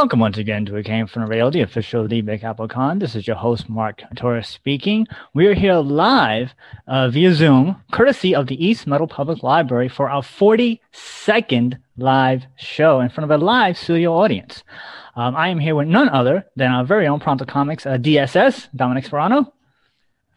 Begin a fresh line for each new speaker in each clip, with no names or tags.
Welcome once again to a Came from the Rail, the official of the Big Apple Con. This is your host, Mark Torres speaking. We are here live uh, via Zoom, courtesy of the East Meadow Public Library for our 42nd live show in front of a live studio audience. Um, I am here with none other than our very own Pronto Comics uh, DSS, Dominic Sperano.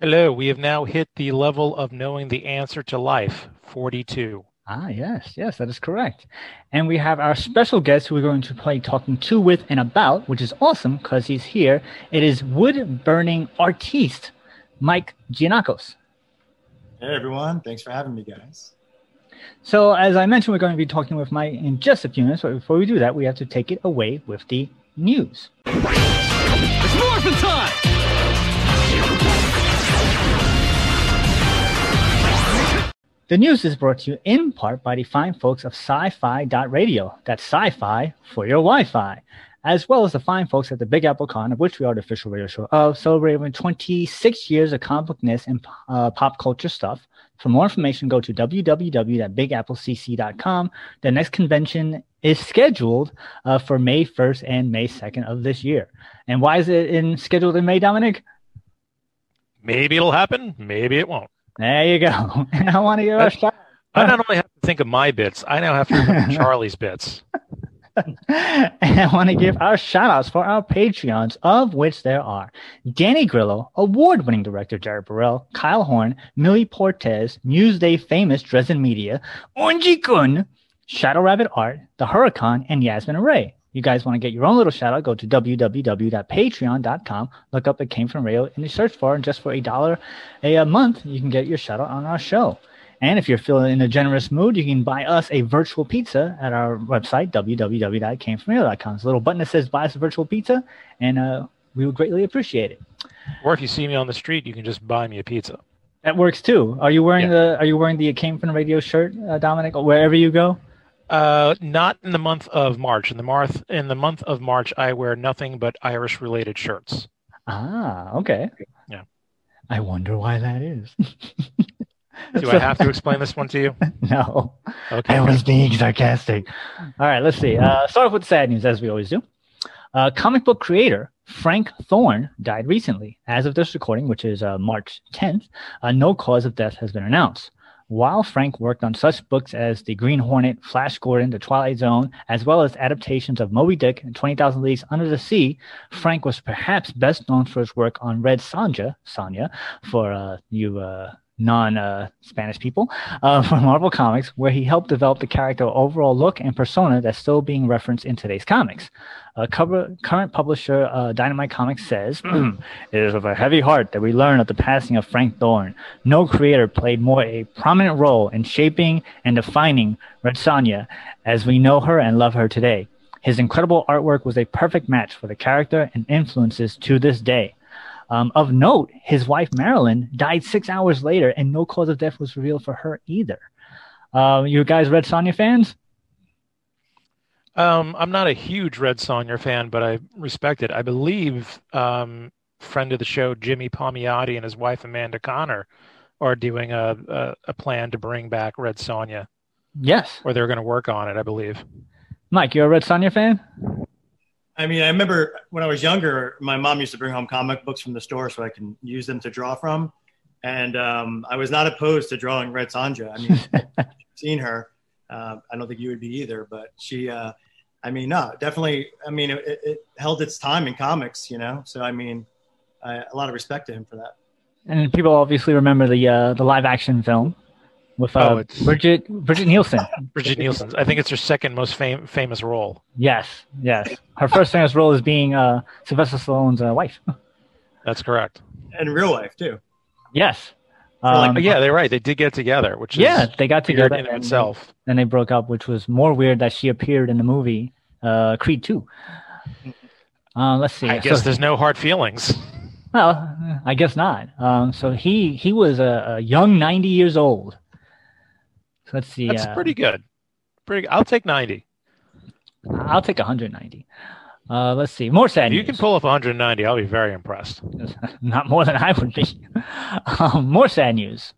Hello, we have now hit the level of knowing the answer to life, 42.
Ah, yes, yes, that is correct. And we have our special guest who we're going to play talking to, with, and about, which is awesome because he's here. It is wood burning artiste, Mike Giannakos.
Hey, everyone. Thanks for having me, guys.
So, as I mentioned, we're going to be talking with Mike in just a few minutes. But before we do that, we have to take it away with the news. It's morphin' time! The news is brought to you in part by the fine folks of sci-fi radio. That's sci-fi for your Wi-Fi. As well as the fine folks at the Big Apple Con, of which we are the official radio show of, celebrating 26 years of comic bookness and uh, pop culture stuff. For more information, go to www.bigapplecc.com. The next convention is scheduled uh, for May 1st and May 2nd of this year. And why is it in scheduled in May, Dominic?
Maybe it'll happen. Maybe it won't.
There you go. I want to give a shout.
I not only have to think of my bits, I now have to think of Charlie's bits.
and I want to give our shout outs for our Patreons, of which there are Danny Grillo, award winning director Jared Burrell, Kyle Horn, Millie Portez, Newsday famous Dresden Media, Onji Kun, Shadow Rabbit Art, The Huracan, and Yasmin Array you guys want to get your own little shout out, go to www.patreon.com, look up It Came From Radio in the search bar, and just for a dollar a month, you can get your shout out on our show. And if you're feeling in a generous mood, you can buy us a virtual pizza at our website, www.camefromradio.com. There's a little button that says buy us a virtual pizza, and uh, we would greatly appreciate it.
Or if you see me on the street, you can just buy me a pizza.
That works too. Are you wearing yeah. the Are you wearing the It Came From Radio shirt, uh, Dominic, or wherever you go?
Uh, not in the month of March. In the month in the month of March, I wear nothing but Irish related shirts.
Ah, okay.
Yeah.
I wonder why that is.
Do I have to explain this one to you?
No. Okay. I was being sarcastic. All right, let's see. Uh, start off with sad news, as we always do. Uh, comic book creator Frank Thorne died recently. As of this recording, which is uh, March 10th, uh, no cause of death has been announced. While Frank worked on such books as The Green Hornet, Flash Gordon, The Twilight Zone, as well as adaptations of Moby Dick and 20,000 Leagues Under the Sea, Frank was perhaps best known for his work on Red Sonja, Sonya, for uh, you uh, non uh, Spanish people uh, from Marvel Comics, where he helped develop the character overall look and persona that's still being referenced in today's comics. Uh, cover, current publisher uh, Dynamite Comics says, It is with a heavy heart that we learn of the passing of Frank Thorne. No creator played more a prominent role in shaping and defining Red Sonja as we know her and love her today. His incredible artwork was a perfect match for the character and influences to this day. Um, of note, his wife Marilyn died six hours later, and no cause of death was revealed for her either. Uh, you guys Red Sonja fans?
Um, I'm not a huge Red Sonja fan, but I respect it. I believe um, friend of the show Jimmy Palmiotti and his wife Amanda Conner are doing a, a, a plan to bring back Red Sonja.
Yes,
or they're going to work on it, I believe.
Mike, you're a Red Sonja fan?
I mean, I remember when I was younger, my mom used to bring home comic books from the store so I can use them to draw from. And um, I was not opposed to drawing Red Sonja. I mean, seen her. Uh, I don't think you would be either, but she, uh, I mean, no, definitely. I mean, it, it, held its time in comics, you know? So, I mean, I, a lot of respect to him for that.
And people obviously remember the uh, the live action film with uh, oh, Brigitte Brigitte Nielsen.
Brigitte Nielsen. I think it's her second most fam- famous role.
Yes, yes. Her first famous role is being uh, Sylvester Stallone's uh, wife.
That's correct.
And real life too.
Yes.
like,
Um,
yeah, they're right. They did get together, which is
yeah, they got together
in
and
itself.
Then they broke up, which was more weird that she appeared in the movie uh, Creed 2. Uh, let's see.
I guess
So-
there's no hard feelings.
well, I guess not. Um, so he he was a, a young 90 years old. Let's see.
That's
uh,
pretty good. Pretty. I'll take ninety.
I'll take 190. Uh, let's see. More sad
If you
news.
can pull up 190, I'll be very impressed.
not more than I would be. Um, more sad news.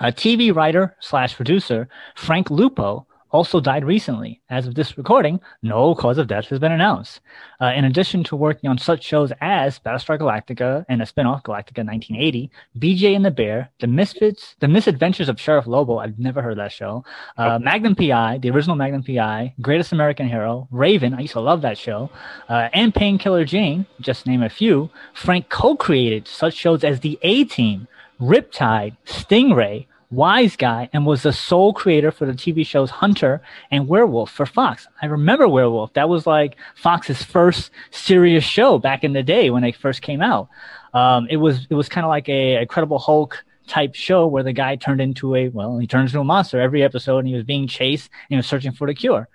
A TV writer slash producer, Frank Lupo, also died recently. As of this recording, no cause of death has been announced. Uh, in addition to working on such shows as Battlestar Galactica and a spin-off Galactica 1980, BJ and the Bear, The Misfits, The Misadventures of Sheriff Lobo, I've never heard that show, uh, Magnum PI, the original Magnum PI, Greatest American Hero, Raven, I used to love that show, uh, and Painkiller Jane, just name a few, Frank co-created such shows as The A-Team, Riptide, Stingray, Wiseguy, and was the sole creator for the TV shows Hunter and Werewolf for Fox. I remember Werewolf. That was like Fox's first serious show back in the day when they first came out. Um, it was it was kind of like a Incredible Hulk type show where the guy turned into a well he turns into a monster every episode and he was being chased and he was searching for the cure.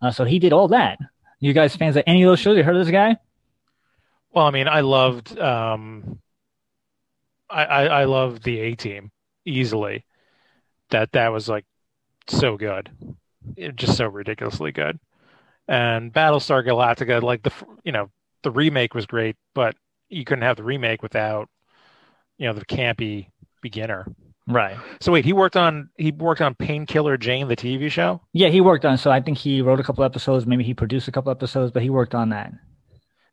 Uh, so he did all that. You guys fans of any of those shows? You heard of this guy?
Well, I mean, I loved. Um, I, I I loved the A Team easily. That that was like so good, It- just so ridiculously good. And Battlestar Galactica, like the you know the remake was great, but you couldn't have the remake without you know the campy beginner.
Right.
So wait, he worked on he worked on Painkiller Jane, the TV show.
Yeah, he worked on. So I think he wrote a couple episodes. Maybe he produced a couple episodes, but he worked on that.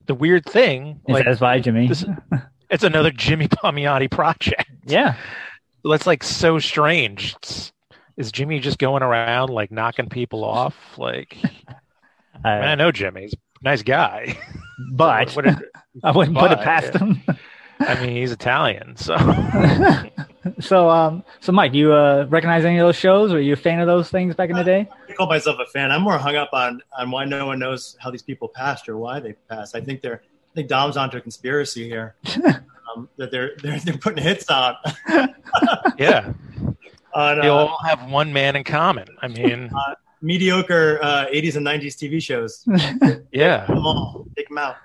The weird thing,
Is
like
that by Jimmy?
this- it's another Jimmy Palmiotti project.
yeah.
That's like so strange. It's- is Jimmy just going around like knocking people off? Like, I, mean, I know Jimmy's a nice guy.
but
What- what-
I wouldn't put it
but-
past him.
I mean, he's Italian, so
so, um, so Mike, you uh, recognize any of those shows? Were you a fan of those things back in the day?
I call myself a fan. I'm more hung up on on why no one knows how these people passed or why they passed. I think they're I think Dom's onto a conspiracy here. Um, that they're they're they're putting hits on
yeah,
on
they
uh,
all have one man in common. I mean,
mediocre uh, 80s and 90s TV shows.
yeah,
Come on, take them out.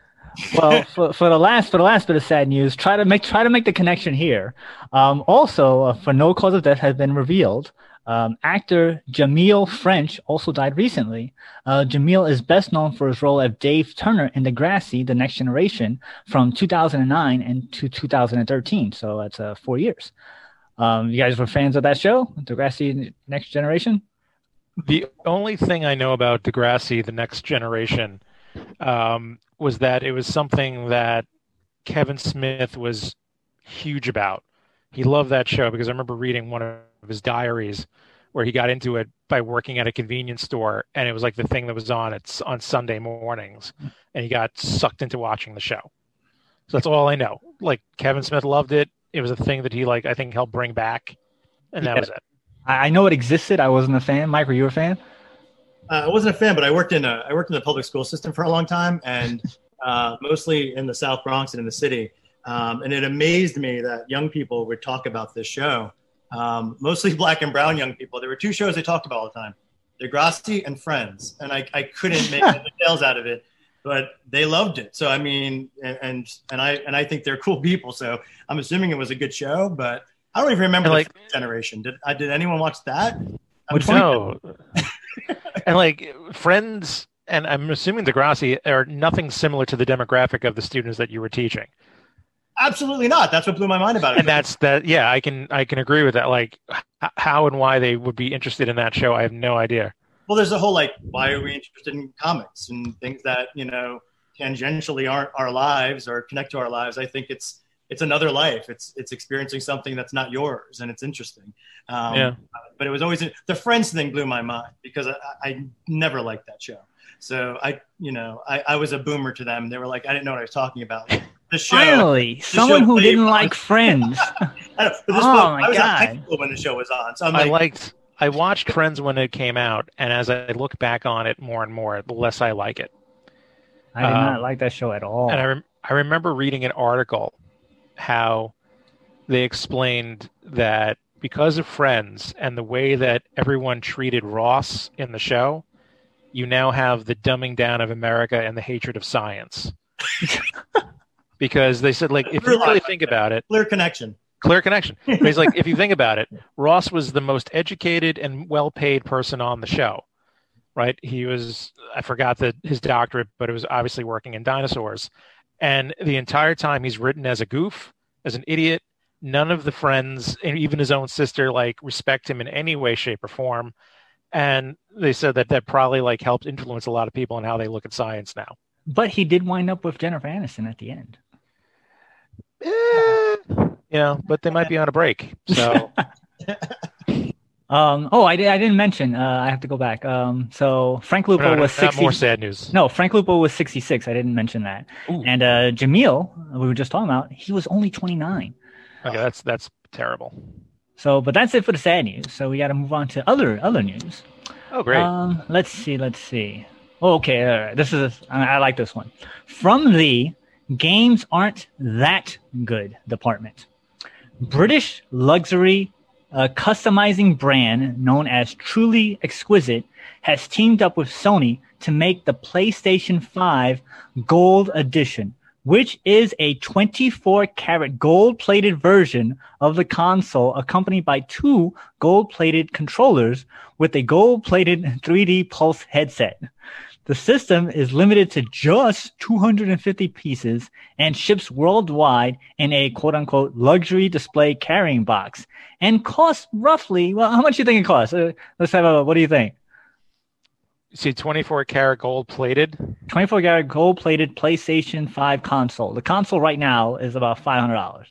well, for, for the last for the last bit of sad news, try to make try to make the connection here. Um, also, uh, for no cause of death has been revealed. Um, actor Jahmil French also died recently. Uh, Jahmil is best known for his role as Dave Turner in Degrassi: The Next Generation from 2009 and to 2013. So that's uh, four years. Um, you guys were fans of that show, Degrassi: Next Generation?
The only thing I know about Degrassi, the next generation, um, was that it was something that Kevin Smith was huge about. He loved that show because I remember reading one of his diaries where he got into it by working at a convenience store, and it was like the thing that was on it's on Sunday mornings, and he got sucked into watching the show. So that's all I know. Like Kevin Smith loved it. It was a thing that he like I think helped bring back, and that
Yeah.
was it.
I, I know it existed. I wasn't a fan. Mike, were you a fan?
Uh, I wasn't a fan, but I worked in a I worked in the public school system for a long time, and uh, mostly in the South Bronx and in the city. Um, and it amazed me that young people would talk about this show, um, mostly black and brown young people. There were two shows they talked about all the time: Degrassi and Friends, and I, I couldn't make the details out of it, but they loved it. So I mean, and, and and I and I think they're cool people. So I'm assuming it was a good show, but I don't even remember
And,
the
like-
generation. Did I did anyone watch that? I'm
Which
No. and like friends, and I'm assuming Degrassi are nothing similar to the demographic of the students that you were teaching.
Absolutely not. That's what blew my mind about it.
And that's that. Yeah, I can I can agree with that. Like h- how and why they would be interested in that show, I have no idea.
well, there's a whole like, why are we interested in comics and things that you know tangentially aren't our lives or connect to our lives? I think it's it's another life. It's it's experiencing something that's not yours, and it's interesting. Um,
Yeah.
But it was always the Friends thing blew my mind because I, I never liked that show. So I, you know, I, I was a boomer to them. They were like, I didn't know what I was talking about. The show.
Finally, someone
show
who didn't
on-
like Friends.
I this
Oh,
was,
my
I was at high
God.
when the show was on. So I'm
I liked I watched Friends when it came out, and as I look back on it more and more, the less I like it.
I did not
Um,
like that show at all.
And I rem- I remember reading an article how they explained that because of Friends and the way that everyone treated Ross in the show, you now have the dumbing down of America and the hatred of science. because they said, like, if you really think about it,
Clear connection.
clear connection. But he's like, if you think about it, Ross was the most educated and well-paid person on the show, right? He was, I forgot the, his doctorate, but it was obviously working in dinosaurs. And the entire time he's written as a goof, as an idiot. None of the friends, and even his own sister, like respect him in any way, shape, or form. And they said that that probably like helped influence a lot of people in how they look at science now.
But he did wind up with Jennifer Aniston at the end.
Eh, yeah, but they might be on a break. So
Um, oh, I, did, I didn't mention. Uh, I have to go back. Um, so Frank Lupo
no, no,
was
not
60.
more sad news.
No, Frank Lupo was 66. I didn't mention that.
Ooh.
And uh, Jahmil, we were just talking about, he was only 29.
Okay, that's that's terrible.
So, but that's it for the sad news. So we got to move on to other other news.
Oh, great.
Um, let's see. Let's see. Oh, okay. All right. This is I I like this one. From the games aren't that good department, British luxury uh, customizing brand known as Truly Exquisite has teamed up with Sony to make the PlayStation 5 Gold Edition, which is a 24 karat gold plated version of the console accompanied by two gold plated controllers with a gold plated 3D Pulse headset. The system is limited to just 250 pieces and ships worldwide in a quote unquote luxury display carrying box and costs roughly, well, how much do you think it costs? Uh, let's have a, what do you think?
See, 24 karat gold plated.
24 karat gold plated PlayStation 5 console. The console right now is about $500.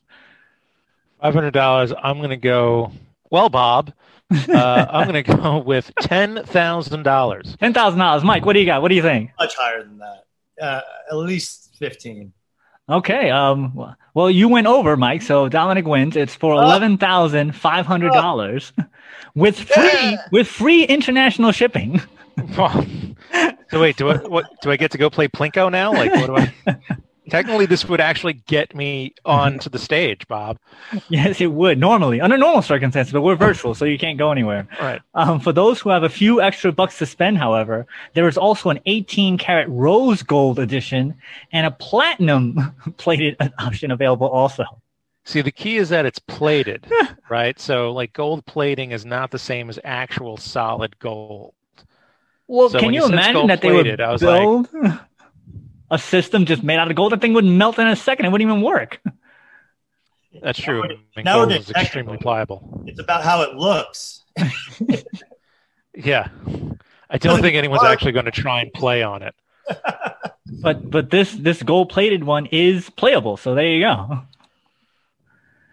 $500. I'm going to go, well, Bob, uh, I'm going to go with $10,000.
$10,000. Mike, what do you got? What do you think?
Much higher than that. Uh, at least 15.
Okay. Um. Well, you went over, Mike. So Dominic wins. It's for eleven thousand five hundred dollars, with free with free international shipping.
so wait, do I what do I get to go play Plinko now? Like what do I Technically this would actually get me onto the stage, Bob.
Yes, it would normally under normal circumstances, but we're virtual, so you can't go anywhere.
Right.
Um, for those who have a few extra bucks to spend, however, there is also an 18 karat rose gold edition and a platinum plated option available also.
See, the key is that it's plated, right? So like gold plating is not the same as actual solid gold.
Well,
So
can you
you
imagine that they would
plated, I was like-
build a system just made out of gold? That thing would melt in a second. It wouldn't even work.
That's true.
Now
I
we're-
mean,
now
gold
getting
is extremely pliable.
It's about how it looks.
Yeah. I don't think anyone's actually going to try and play on it.
But but this this gold plated one is playable. So there you go.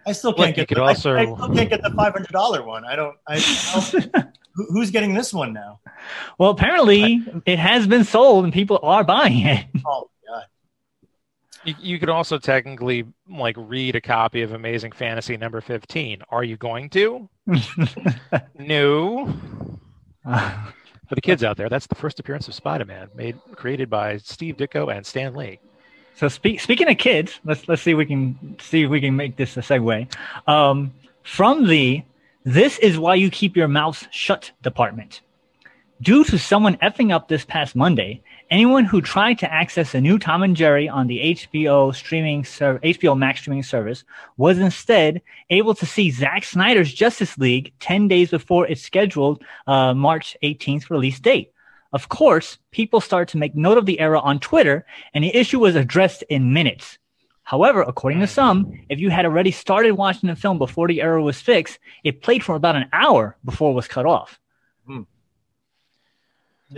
I still can't
you
get. The,
also-
I, I still can't get the five hundred dollar one. I don't. I, I don't who, who's getting this one now?
Well, apparently it has been sold and people are buying it.
Oh god!
You, you could also technically like read a copy of Amazing Fantasy number 15. Are you going to? no. For the kids out there, that's the first appearance of Spider-Man, made created by Steve Ditko and Stan Lee.
So speak, speaking of kids, let's let's see if we can see if we can make this a segue. Um, from the "This is why you keep your mouth shut" department. Due to someone effing up this past Monday, anyone who tried to access a new Tom and Jerry on the HBO streaming ser- HBO Max streaming service was instead able to see Zack Snyder's Justice League 10 days before its scheduled uh, March 18th release date. Of course, people started to make note of the error on Twitter, and the issue was addressed in minutes. However, according to some, if you had already started watching the film before the error was fixed, it played for about an hour before it was cut off.
So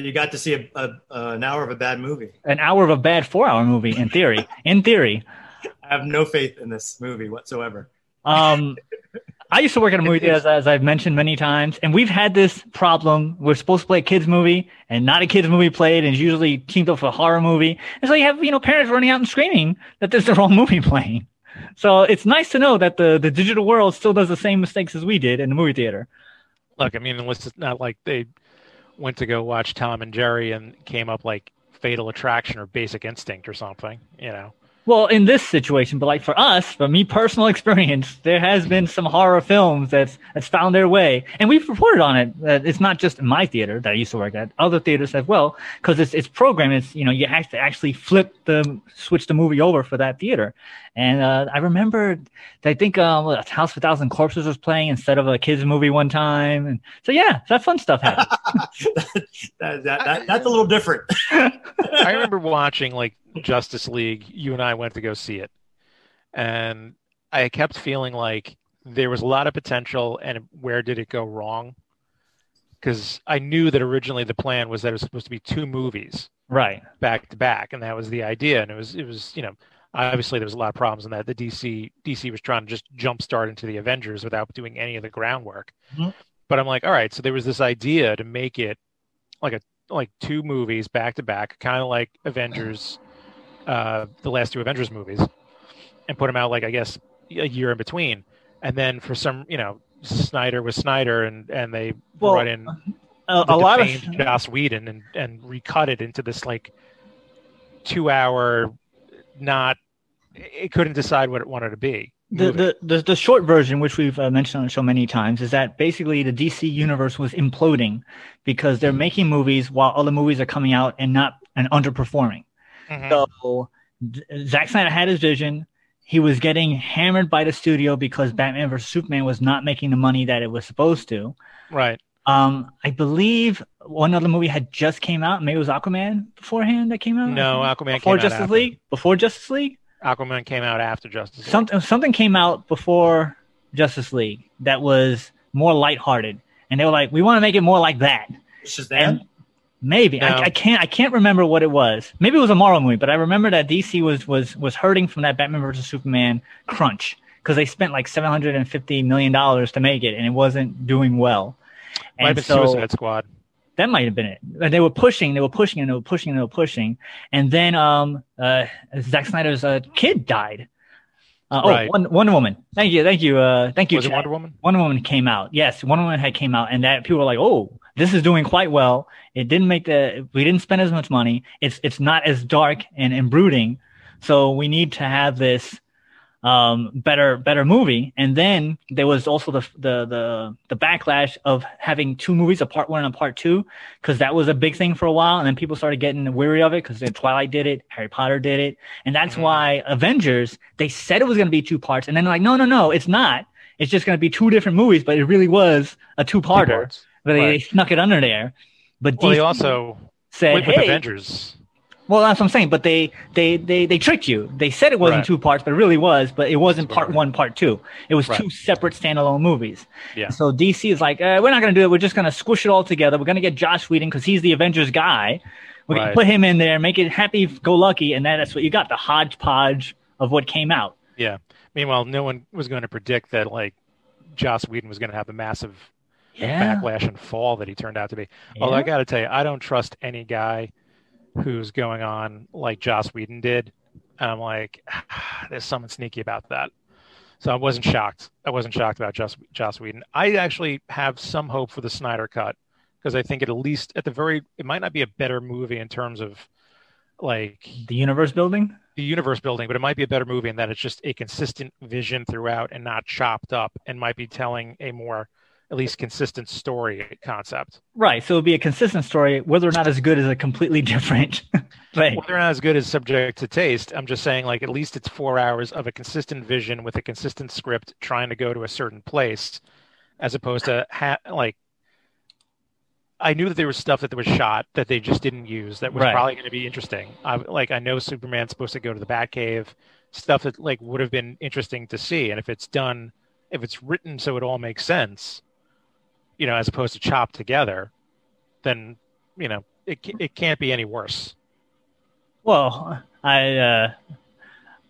you got to see a, a, an hour of a bad movie.
An hour of a bad four-hour movie, in theory. in theory,
I have no faith in this movie whatsoever.
um, I used to work at a movie theater, as, as I've mentioned many times, and we've had this problem. We're supposed to play a kids movie, and not a kids movie played, and it's usually teamed up with a horror movie. And so you have you know parents running out and screaming that there's the wrong movie playing. So it's nice to know that the the digital world still does the same mistakes as we did in the movie theater.
Look, I mean, unless it's not like they went to go watch Tom and Jerry and came up like Fatal Attraction or Basic Instinct or something, you know.
Well, in this situation, but like for us, for me personal experience, there has been some horror films that's that's found their way, and we've reported on it. that it's not just in my theater that I used to work at, other theaters as well, because it's it's programmed. It's you know you have to actually flip the switch the movie over for that theater, and uh, I remember I think um, House of a Thousand Corpses was playing instead of a kids movie one time, and so yeah, that fun stuff happened.
that, that, that, that's a little different.
I remember watching like Justice League. You and I went to go see it, and I kept feeling like there was a lot of potential, and where did it go wrong? Because I knew that originally the plan was that it was supposed to be two movies,
right,
back to back, and that was the idea. And it was it was you know obviously there was a lot of problems in that the DC DC was trying to just jumpstart into the Avengers without doing any of the groundwork. Mm-hmm. But I'm like, all right, so there was this idea to make it like a like two movies back to back, kind of like Avengers, uh, the last two Avengers movies, and put them out like I guess a year in between. And then for some, you know, Snyder was Snyder, and and they well, brought in
a, a lot of
Joss Whedon and and recut it into this like two hour, not it couldn't decide what it wanted to be.
The, the, the the short version, which we've uh, mentioned on the show many times, is that basically the DC universe was imploding because they're making movies while other movies are coming out and not and underperforming. Mm-hmm. So Zack Snyder had his vision. He was getting hammered by the studio because Batman vs Superman was not making the money that it was supposed to.
Right.
Um, I believe one other movie had just came out. Maybe it was Aquaman beforehand that came out.
No, Aquaman
before Justice League. Before Justice League.
Aquaman came out after Justice League.
Something something came out before Justice League that was more lighthearted, and they were like, "We want to make it more like that."
Shazam.
maybe no. I, I, can't I can't remember what it was. Maybe it was a Marvel movie, but I remember that DC was was was hurting from that Batman versus Superman crunch because they spent like seven hundred and fifty million dollars to make it, and it wasn't doing well.
Might have been so, Suicide Squad.
That might have been it. They were pushing, they were pushing, and they were pushing, and they were pushing. And then um, uh, Zack Snyder's uh, kid died. Uh, oh, right. Wonder, Wonder Woman. Thank you, thank you, uh, thank you.
Was it Wonder Woman?
Wonder Woman came out. Yes, Wonder Woman had came out, and that people were like, "Oh, this is doing quite well." It didn't make the. We didn't spend as much money. It's it's not as dark and, and brooding. So we need to have this um, better better movie. And then there was also the the the the backlash of having two movies, a part one and a part two, because that was a big thing for a while. And then people started getting weary of it because Twilight did it, Harry Potter did it, and that's mm-hmm. why Avengers they said it was going to be two parts, and then like no no no, it's not. It's just going to be two different movies, but it really was a two parter. But they, right. they, snuck it under there. But
well, DC they also
said,
with
"Hey,
Avengers."
Well, that's what I'm saying. But they they they they tricked you. They said it wasn't right. two parts, but it really was. But it wasn't part one, part two. It was right. two separate standalone movies.
Yeah.
So DC is like, uh, we're not going to do it. We're just going to squish it all together. We're going to get Joss Whedon because he's the Avengers guy. We're right. going to put him in there, make it happy go lucky, and that's what you got. The hodgepodge of what came out.
Yeah. Meanwhile, no one was going to predict that like Joss Whedon was going to have the massive yeah. backlash and fall that he turned out to be. Yeah. Although I got to tell you, I don't trust any guy who's going on like Joss Whedon did. And I'm like, ah, there's something sneaky about that. So I wasn't shocked. I wasn't shocked about Joss, Joss Whedon. I actually have some hope for the Snyder cut because I think it at least at the very it might not be a better movie in terms of like
the universe building
the universe building but it might be a better movie in that it's just a consistent vision throughout and not chopped up and might be telling a more at least consistent story concept.
Right. So it'll be a consistent story, whether or not as good is a completely different thing.
Whether or not as good is subject to taste. I'm just saying, like, at least it's four hours of a consistent vision with a consistent script trying to go to a certain place, as opposed to ha- like. I knew that there was stuff that was shot that they just didn't use that was right. probably going to be interesting. I, like I know Superman's supposed to go to the Batcave, stuff that like would have been interesting to see, and if it's done, if it's written so it all makes sense, you know, as opposed to chopped together, then you know it it can't be any worse.
Well, I uh,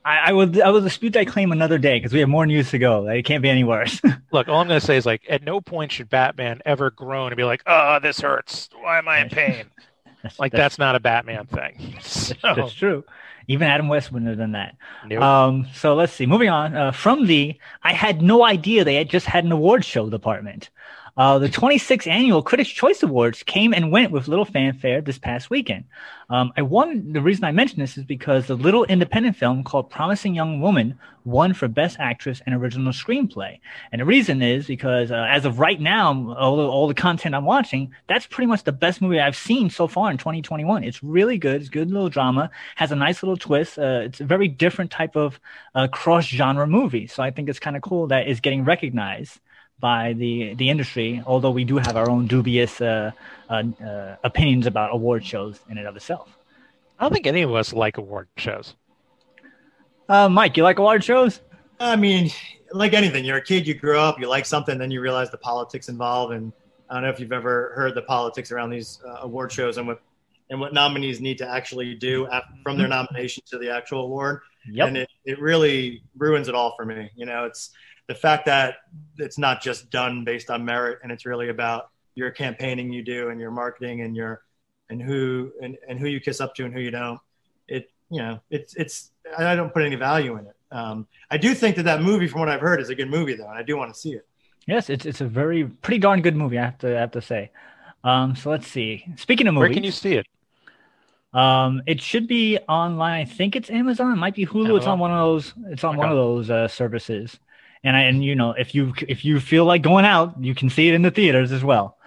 I, I would I will dispute that claim another day because we have more news to go. It can't be any worse.
Look, all I'm going to say is like, at no point should Batman ever groan and be like, "Oh, this hurts. Why am I in pain?" like that's, that's, not a Batman thing.
So. That's true. Even Adam West wouldn't have done that.
Nope.
Um, so let's see. Moving on uh, from the, I had no idea they had just had an award show department. Uh, the 26th annual Critics' Choice Awards came and went with little fanfare this past weekend. Um, I won. The reason I mention this is because the little independent film called Promising Young Woman won for Best Actress and Original Screenplay. And the reason is because uh, as of right now, all the, all the content I'm watching, that's pretty much the best movie I've seen so far in 2021. It's really good. It's good little drama. Has a nice little twist. Uh, it's a very different type of uh, cross genre movie. So I think it's kind of cool that it's getting recognized by the the industry, although we do have our own dubious uh, uh, uh, opinions about award shows in and of itself.
I don't think any of us like award shows.
Uh, Mike, you like award shows?
I mean, like anything, you're a kid, you grow up, you like something, then you realize the politics involved. And I don't know if you've ever heard the politics around these uh, award shows and what and what nominees need to actually do after, from their nomination to the actual award.
Yep.
And it, it really ruins it all for me. You know, it's the fact that it's not just done based on merit and it's really about your campaigning you do and your marketing and your and who and, and who you kiss up to and who you don't it you know it's it's i don't put any value in it um, i do think that that movie from what i've heard is a good movie though and i do want to see it
Yes, it's it's a very pretty darn good movie. I have to I have to say. Um, so let's see. Speaking of movies,
Where can you see it?
Um, it should be online. I think it's Amazon. It might be Hulu. It's on one of those. It's on one of those uh, services. And I, and you know, if you if you feel like going out, you can see it in the theaters as well.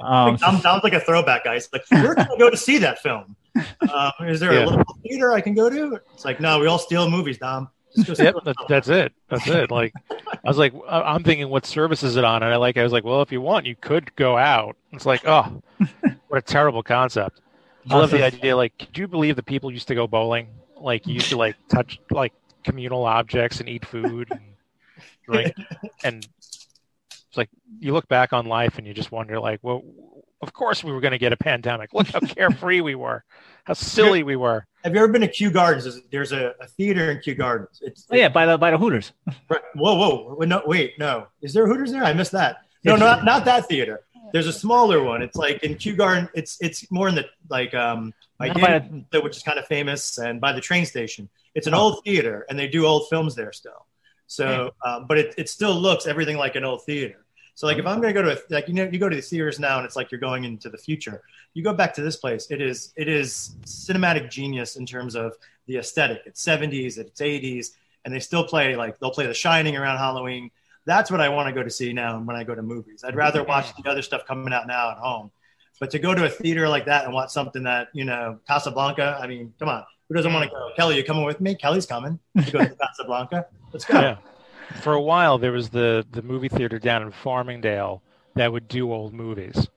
Um,
sounds, sounds like a throwback guys. it's like where can i go to see that film um, is there
Yeah.
a little theater i can go to it's like no we all steal movies dom Just
Yep, that, that's it. That's it. Like, I was like, I- I'm thinking, what service is it on? And I like, I was like, well, if you want, you could go out. It's like, oh, what a terrible concept. I love the idea. Like, could you believe the people used to go bowling? Like, you used to like touch like communal objects and eat food and drink, and it's like you look back on life and you just wonder, like, well, of course we were going to get a pandemic. Look how carefree we were, how silly we were.
have you ever been to kew gardens there's, there's a, a theater in kew gardens it's
oh yeah, by the by the Hooters.
Right. Whoa, whoa, wait, no, wait, no. Is there Hooters there? I missed that. No, not not that theater. There's a smaller one. It's like in Kew Garden. It's it's more in the like um by
Not by
Danny, which is kind of famous, and by the train station. It's an old theater, and they do old films there still. So, um, but it it still looks everything like an old theater. So, like if I'm going to go to a, like you know you go to the theaters now, and it's like you're going into the future. You go back to this place. It is it is cinematic genius in terms of the aesthetic. It's 70s, it's 80s, and they still play like they'll play The Shining around Halloween. That's what I want to go to see now when I go to movies. I'd rather watch the other stuff coming out now at home. But to go to a theater like that and watch something that, you know, Casablanca, I mean, come on. Who doesn't want to go? Kelly, you coming with me? Kelly's coming to go to Casablanca. Let's go.
Yeah. For a while, there was the the movie theater down in Farmingdale that would do old movies,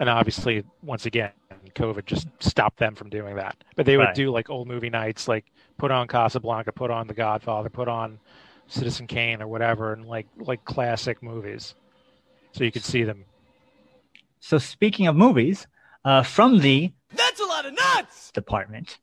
and obviously, once again, COVID just stopped them from doing that. But they would
Right.
do like old movie nights, like put on Casablanca, put on The Godfather, put on Citizen Kane or whatever, and like like classic movies, so you could see them.
So speaking of movies, uh, from the
That's a lot of nuts!
department.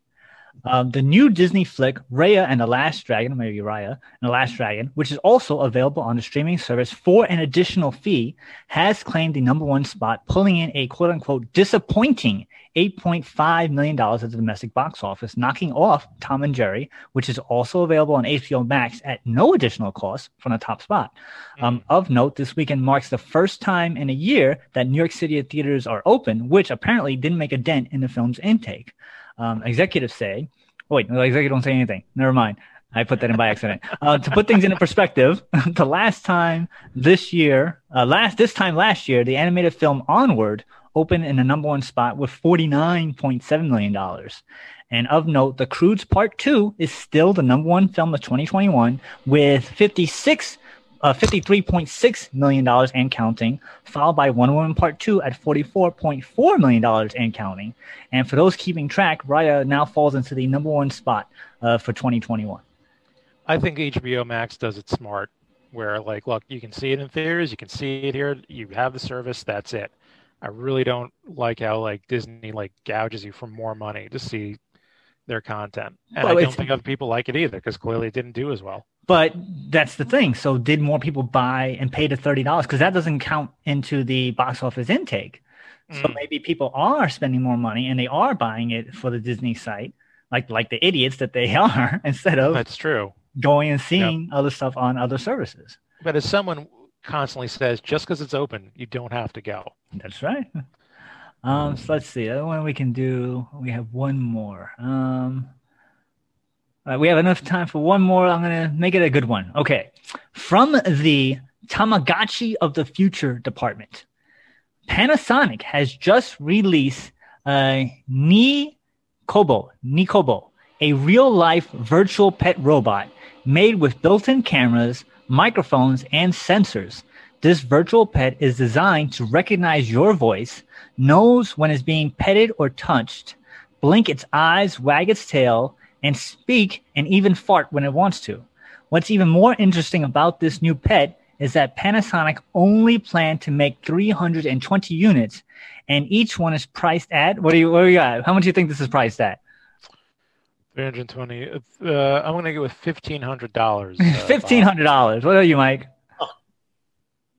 Um, the new Disney flick Raya and the Last Dragon, or maybe Raya and the Last Dragon, which is also available on the streaming service for an additional fee, has claimed the number one spot, pulling in a quote unquote disappointing $8.5 million at the domestic box office, knocking off Tom and Jerry, which is also available on HBO Max at no additional cost from the top spot. Um, of note, this weekend marks the first time in a year that New York City theaters are open, which apparently didn't make a dent in the film's intake. Um, executives say, oh, wait, no, executives don't say anything. Never mind. I put that in by accident. Uh, to put things into perspective, the last time this year, uh, last this time last year, the animated film Onward opened in the number one spot with forty nine point seven million dollars. And of note, The Croods Part Two is still the number one film of 2021 with 56 uh, $53.6 million and counting, followed by Wonder Woman Part 2 at $44.4 million and counting. And for those keeping track, Raya now falls into the number one spot uh, for 2021.
I think HBO Max does it smart, where like, look, you can see it in theaters, you can see it here, you have the service, that's it. I really don't like how like Disney like gouges you for more money to see their content, and
Well,
I don't think other people like it either because clearly it didn't do as well.
But that's the thing. So did more people buy and pay the $30? Because that doesn't count into the box office intake. So
Mm.
maybe people are spending more money and they are buying it for the Disney site. like like the idiots that they are, instead of
That's true.
going and seeing other stuff on other services.
But as someone constantly says, just because it's open, you don't have to go.
That's right. Um, so let's see. The other one we can do. We have one more. Um, right, we have enough time for one more. I'm gonna make it a good one. Okay, from the Tamagotchi of the Future department, Panasonic has just released uh, Ni Kobo, Nicobo, a real-life virtual pet robot made with built-in cameras, microphones, and sensors. This virtual pet is designed to recognize your voice, knows when it's being petted or touched, blink its eyes, wag its tail, and speak and even fart when it wants to. What's even more interesting about this new pet is that Panasonic only planned to make 320 units, and each one is priced at what do you what do you got? How much do you think this is priced at?
320. Uh, I'm going to go with $1,500. Uh,
Fifteen hundred dollars. What are you, Mike?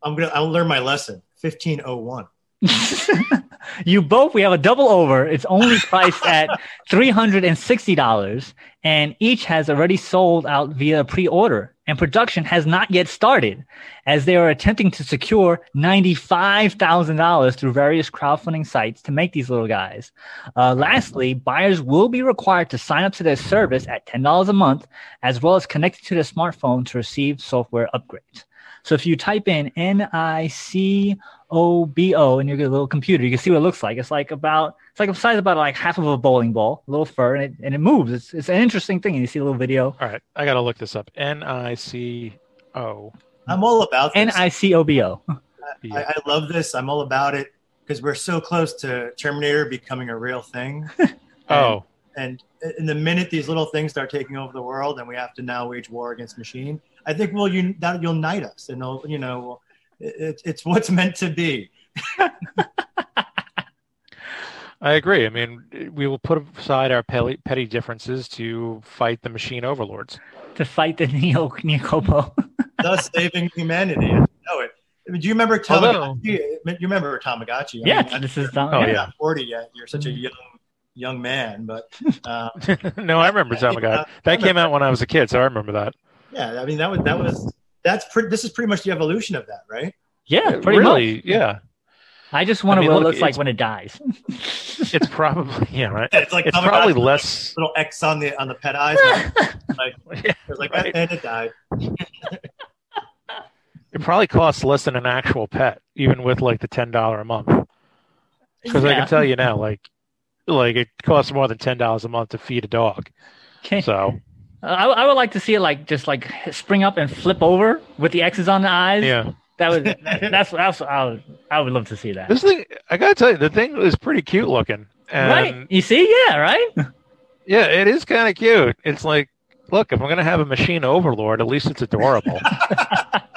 I'm gonna. I'll learn my lesson. Fifteen oh one.
you both we have a double over it's only priced at $360 and each has already sold out via pre-order and production has not yet started as they are attempting to secure $95,000 through various crowdfunding sites to make these little guys. Uh, lastly, buyers will be required to sign up to their service at $10 a month as well as connect to their smartphone to receive software upgrades. So if you type in N I C O B O and you get a little computer, you can see what it looks like. It's like about it's like a size about like half of a bowling ball, a little fur, and it and it moves. It's it's an interesting thing. And you see a little video.
All right. I got to look this up. N I C O.
I'm all about this.
N I C O B O.
I, I love this. I'm all about it because we're so close to Terminator becoming a real thing.
Oh,
and in the minute these little things start taking over the world, and we have to now wage war against machine, I think well, you that you'll unite us, and it'll, you know, it, it's what's meant to be.
I agree. I mean, we will put aside our petty, petty differences to fight the machine overlords.
to fight the Neo Neocopo.
Thus saving humanity. I know it. I mean, do you remember
Although-
Tamagotchi? You remember Tamagotchi? I
yeah,
mean,
this is
Oh,
you're
yeah.
not 40 yet. You're such a young young man, but uh,
no, I remember Tamagotchi. That came out when I was a kid, so I remember that.
Yeah, I mean that was that was that's pretty. This is pretty much the evolution of that, right?
yeah, pretty
really,
much.
yeah.
I just wonder
I mean,
what it looks like when it dies.
It's probably yeah, right.
It's like
It's probably
with
less.
a little X on the on the pet eyes. like
Yeah,
it's like
right.
and it died.
It probably costs less than an actual pet, even with like the ten dollar a month. Because I can tell you now, like, like it costs more than ten dollars a month to feed a dog.
Okay.
So
I, I would like to see it like just like spring up and flip over with the X's on the eyes.
yeah,
That would that's that's I would I would love to see that.
this thing I gotta tell you, the thing is pretty cute looking, and
right? You see? Yeah, right?
yeah, it is kind of cute. It's like, look, if I'm gonna have a machine overlord, at least it's adorable.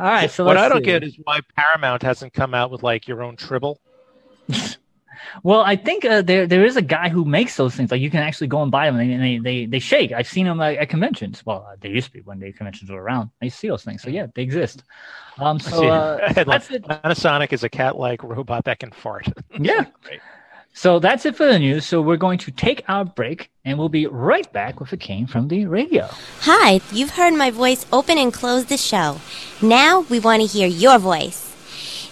All right, so
what I don't
see.
get is why Paramount hasn't come out with like your own Tribble.
Well, I think uh, there there is a guy who makes those things. Like you can actually go and buy them, and they they, they, they shake. I've seen them at, at conventions. Well, uh, they used to be when the conventions were around. I used to see those things. So yeah, they exist. Um, so uh, that's it.
Panasonic is a cat-like robot that can fart.
Yeah.
Great.
So that's it for the news. So we're going to take our break, and we'll be right back with a Came from the radio.
Hi, you've heard my voice open and close the show. Now we want to hear your voice.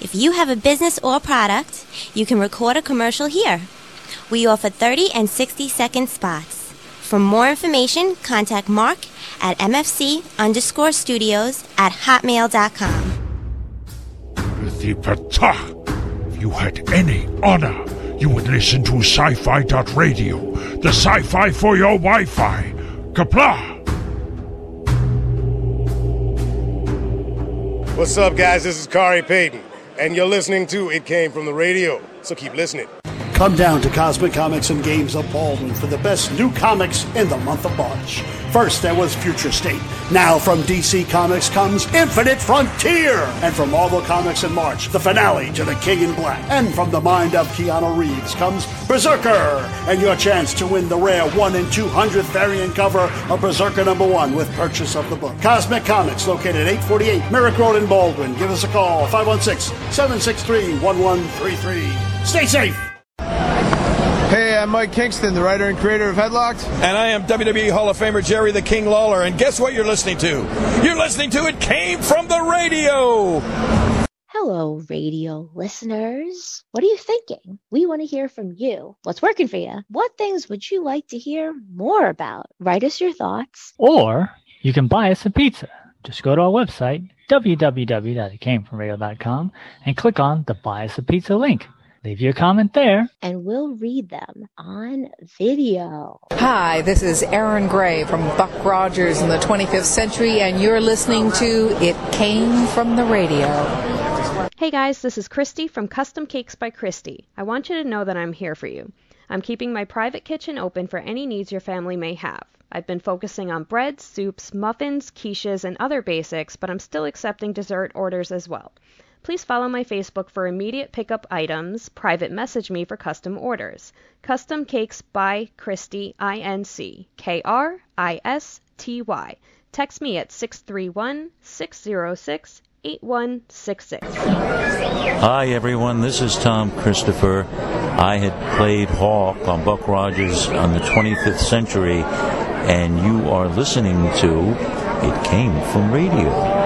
If you have a business or product, you can record a commercial here. We offer 30 and 60 second spots. For more information, contact Mark at mfc underscore studios at hotmail.com.
Prithvi If you had any honor, you would listen to sci-fi radio, the sci-fi for your Wi-Fi. Kapla!
What's up, guys? This is Kari Payton, and you're listening to It Came From the Radio, so keep listening.
Come down to Cosmic Comics and Games of Baldwin for the best new comics in the month of March. First, there was Future State. Now, from DC Comics comes Infinite Frontier. And from Marvel Comics in March, the finale to The King in Black. And from the mind of Keanu Reeves comes Berserker. And your chance to win the rare 1 in 200th variant cover of Berserker number 1 with purchase of the book. Cosmic Comics, located at 848 Merrick Road in Baldwin. Give us a call, 516 763 1133. Stay safe!
Hey, I'm Mike Kingston, the writer and creator of Headlocked.
And I am WWE Hall of Famer Jerry the King Lawler. And guess what you're listening to? You're listening to It Came From the Radio.
Hello, radio listeners. What are you thinking? We want to hear from you. What's working for you? What things would you like to hear more about? Write us your thoughts.
Or you can buy us a pizza. Just go to our website, www.itcamefromradio.com, and click on the Buy Us a Pizza link. Leave your comment there.
And we'll read them on video.
Hi, this is Erin Gray from Buck Rogers in the 25th Century, and you're listening to It Came from the Radio.
Hey guys, this is Kristy from Custom Cakes by Kristy. I want you to know that I'm here for you. I'm keeping my private kitchen open for any needs your family may have. I've been focusing on breads, soups, muffins, quiches, and other basics, but I'm still accepting dessert orders as well. Please follow my Facebook for immediate pickup items, private message me for custom orders. Custom Cakes by Kristy, I-N-C, K-R-I-S-T-Y. Text me at 631 606 8166.
Hi, everyone. This is Thom Christopher. I had played Hawk on Buck Rogers on the 25th century, and you are listening to It Came from Radio.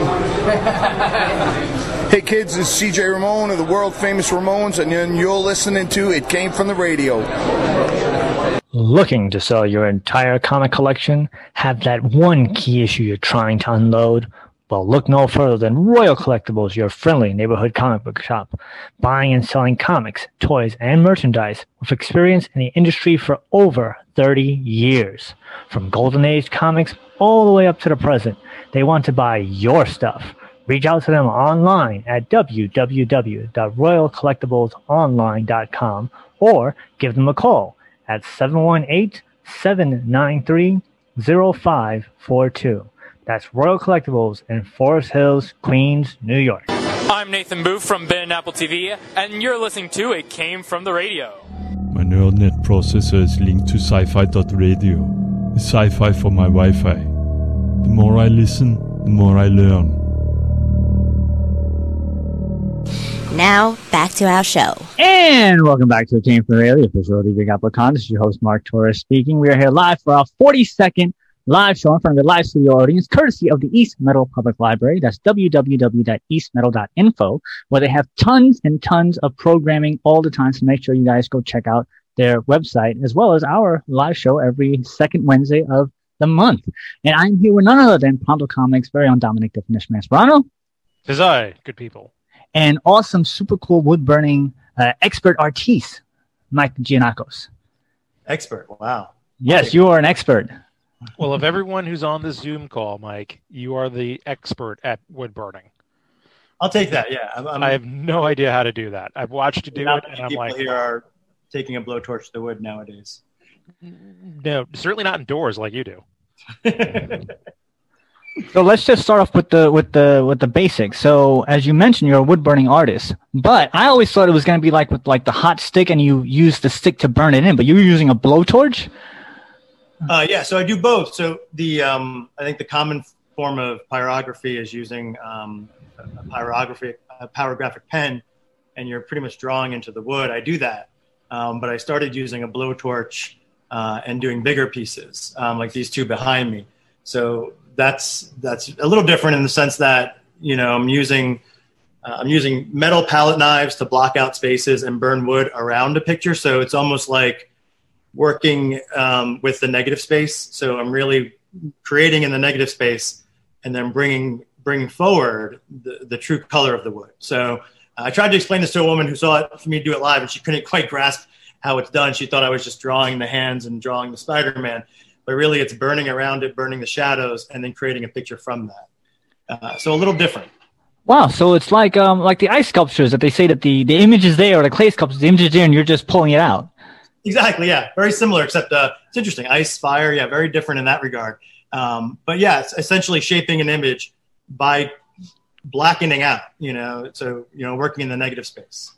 hey kids, is CJ Ramone of the world famous Ramones, and you're listening to It Came From the Radio.
Looking to sell your entire comic collection? Have that one key issue you're trying to unload? Well, look no further than Royal Collectibles, your friendly neighborhood comic book shop. Buying and selling comics, toys, and merchandise with experience in the industry for over 30 years. From Golden Age comics all the way up to the present, they want to buy your stuff. Reach out to them online at www.royalcollectiblesonline.com or give them a call at 718 793 0542. That's Royal Collectibles in Forest Hills, Queens, New York.
I'm Nathan Booth from Ben and Apple TV, and you're listening to It Came From the Radio.
My neural net processor is linked to sci-fi.radio. It's sci-fi for my Wi-Fi. The more I listen, the more I learn.
Now, back to our show.
And welcome back to the Came From the Radio, the official Big Apple Con. This is your host, Mark Torres speaking. We are here live for our 42nd live show in front of the live studio audience, courtesy of the East Meadow Public Library. That's www.eastmeadow.info, where they have tons and tons of programming all the time. So make sure you guys go check out their website, as well as our live show every second Wednesday of the month. And I'm here with none other than Pronto Comics' very own Dominic Definition Masperano.
Tis I, good people
and awesome, super cool wood burning uh, expert artiste, Mike Giannakos.
Expert, wow.
Yes, you are an expert.
Well, of everyone who's on the Zoom call, Mike, you are the expert at wood burning.
I'll take that. Yeah,
I'm, I'm, i have no idea how to do that. I've watched you do it, and I'm like,
here are taking a blowtorch to the wood nowadays.
No, certainly not indoors like you do.
So let's just start off with the with the with the basics. So as you mentioned, you're a wood burning artist, but I always thought it was going to be like with like the hot stick, and you use the stick to burn it in. But you're using a blowtorch.
Uh, yeah, so I do both. So the um, I think the common form of pyrography is using um, a pyrography a pyrographic pen, and you're pretty much drawing into the wood. I do that, um, but I started using a blowtorch uh, and doing bigger pieces, um, like these two behind me. So that's that's a little different in the sense that you know I'm using uh, I'm using metal palette knives to block out spaces and burn wood around a picture. So it's almost like working um, with the negative space. So I'm really creating in the negative space and then bringing bringing forward the, the true color of the wood. So I tried to explain this to a woman who saw it for me to do it live, and she couldn't quite grasp how it's done. She thought I was just drawing the hands and drawing the Spider-Man but really it's burning around it, burning the shadows, and then creating a picture from that. Uh, so a little different.
Wow, so it's like um like the ice sculptures that they say that the the image is there or the clay sculptures, the image is there, and you're just pulling it out.
Exactly. Yeah. Very similar, except uh, it's interesting. Ice, fire. Yeah. Very different in that regard. Um, but yeah, it's essentially shaping an image by blackening out. You know, so you know, working in the negative space.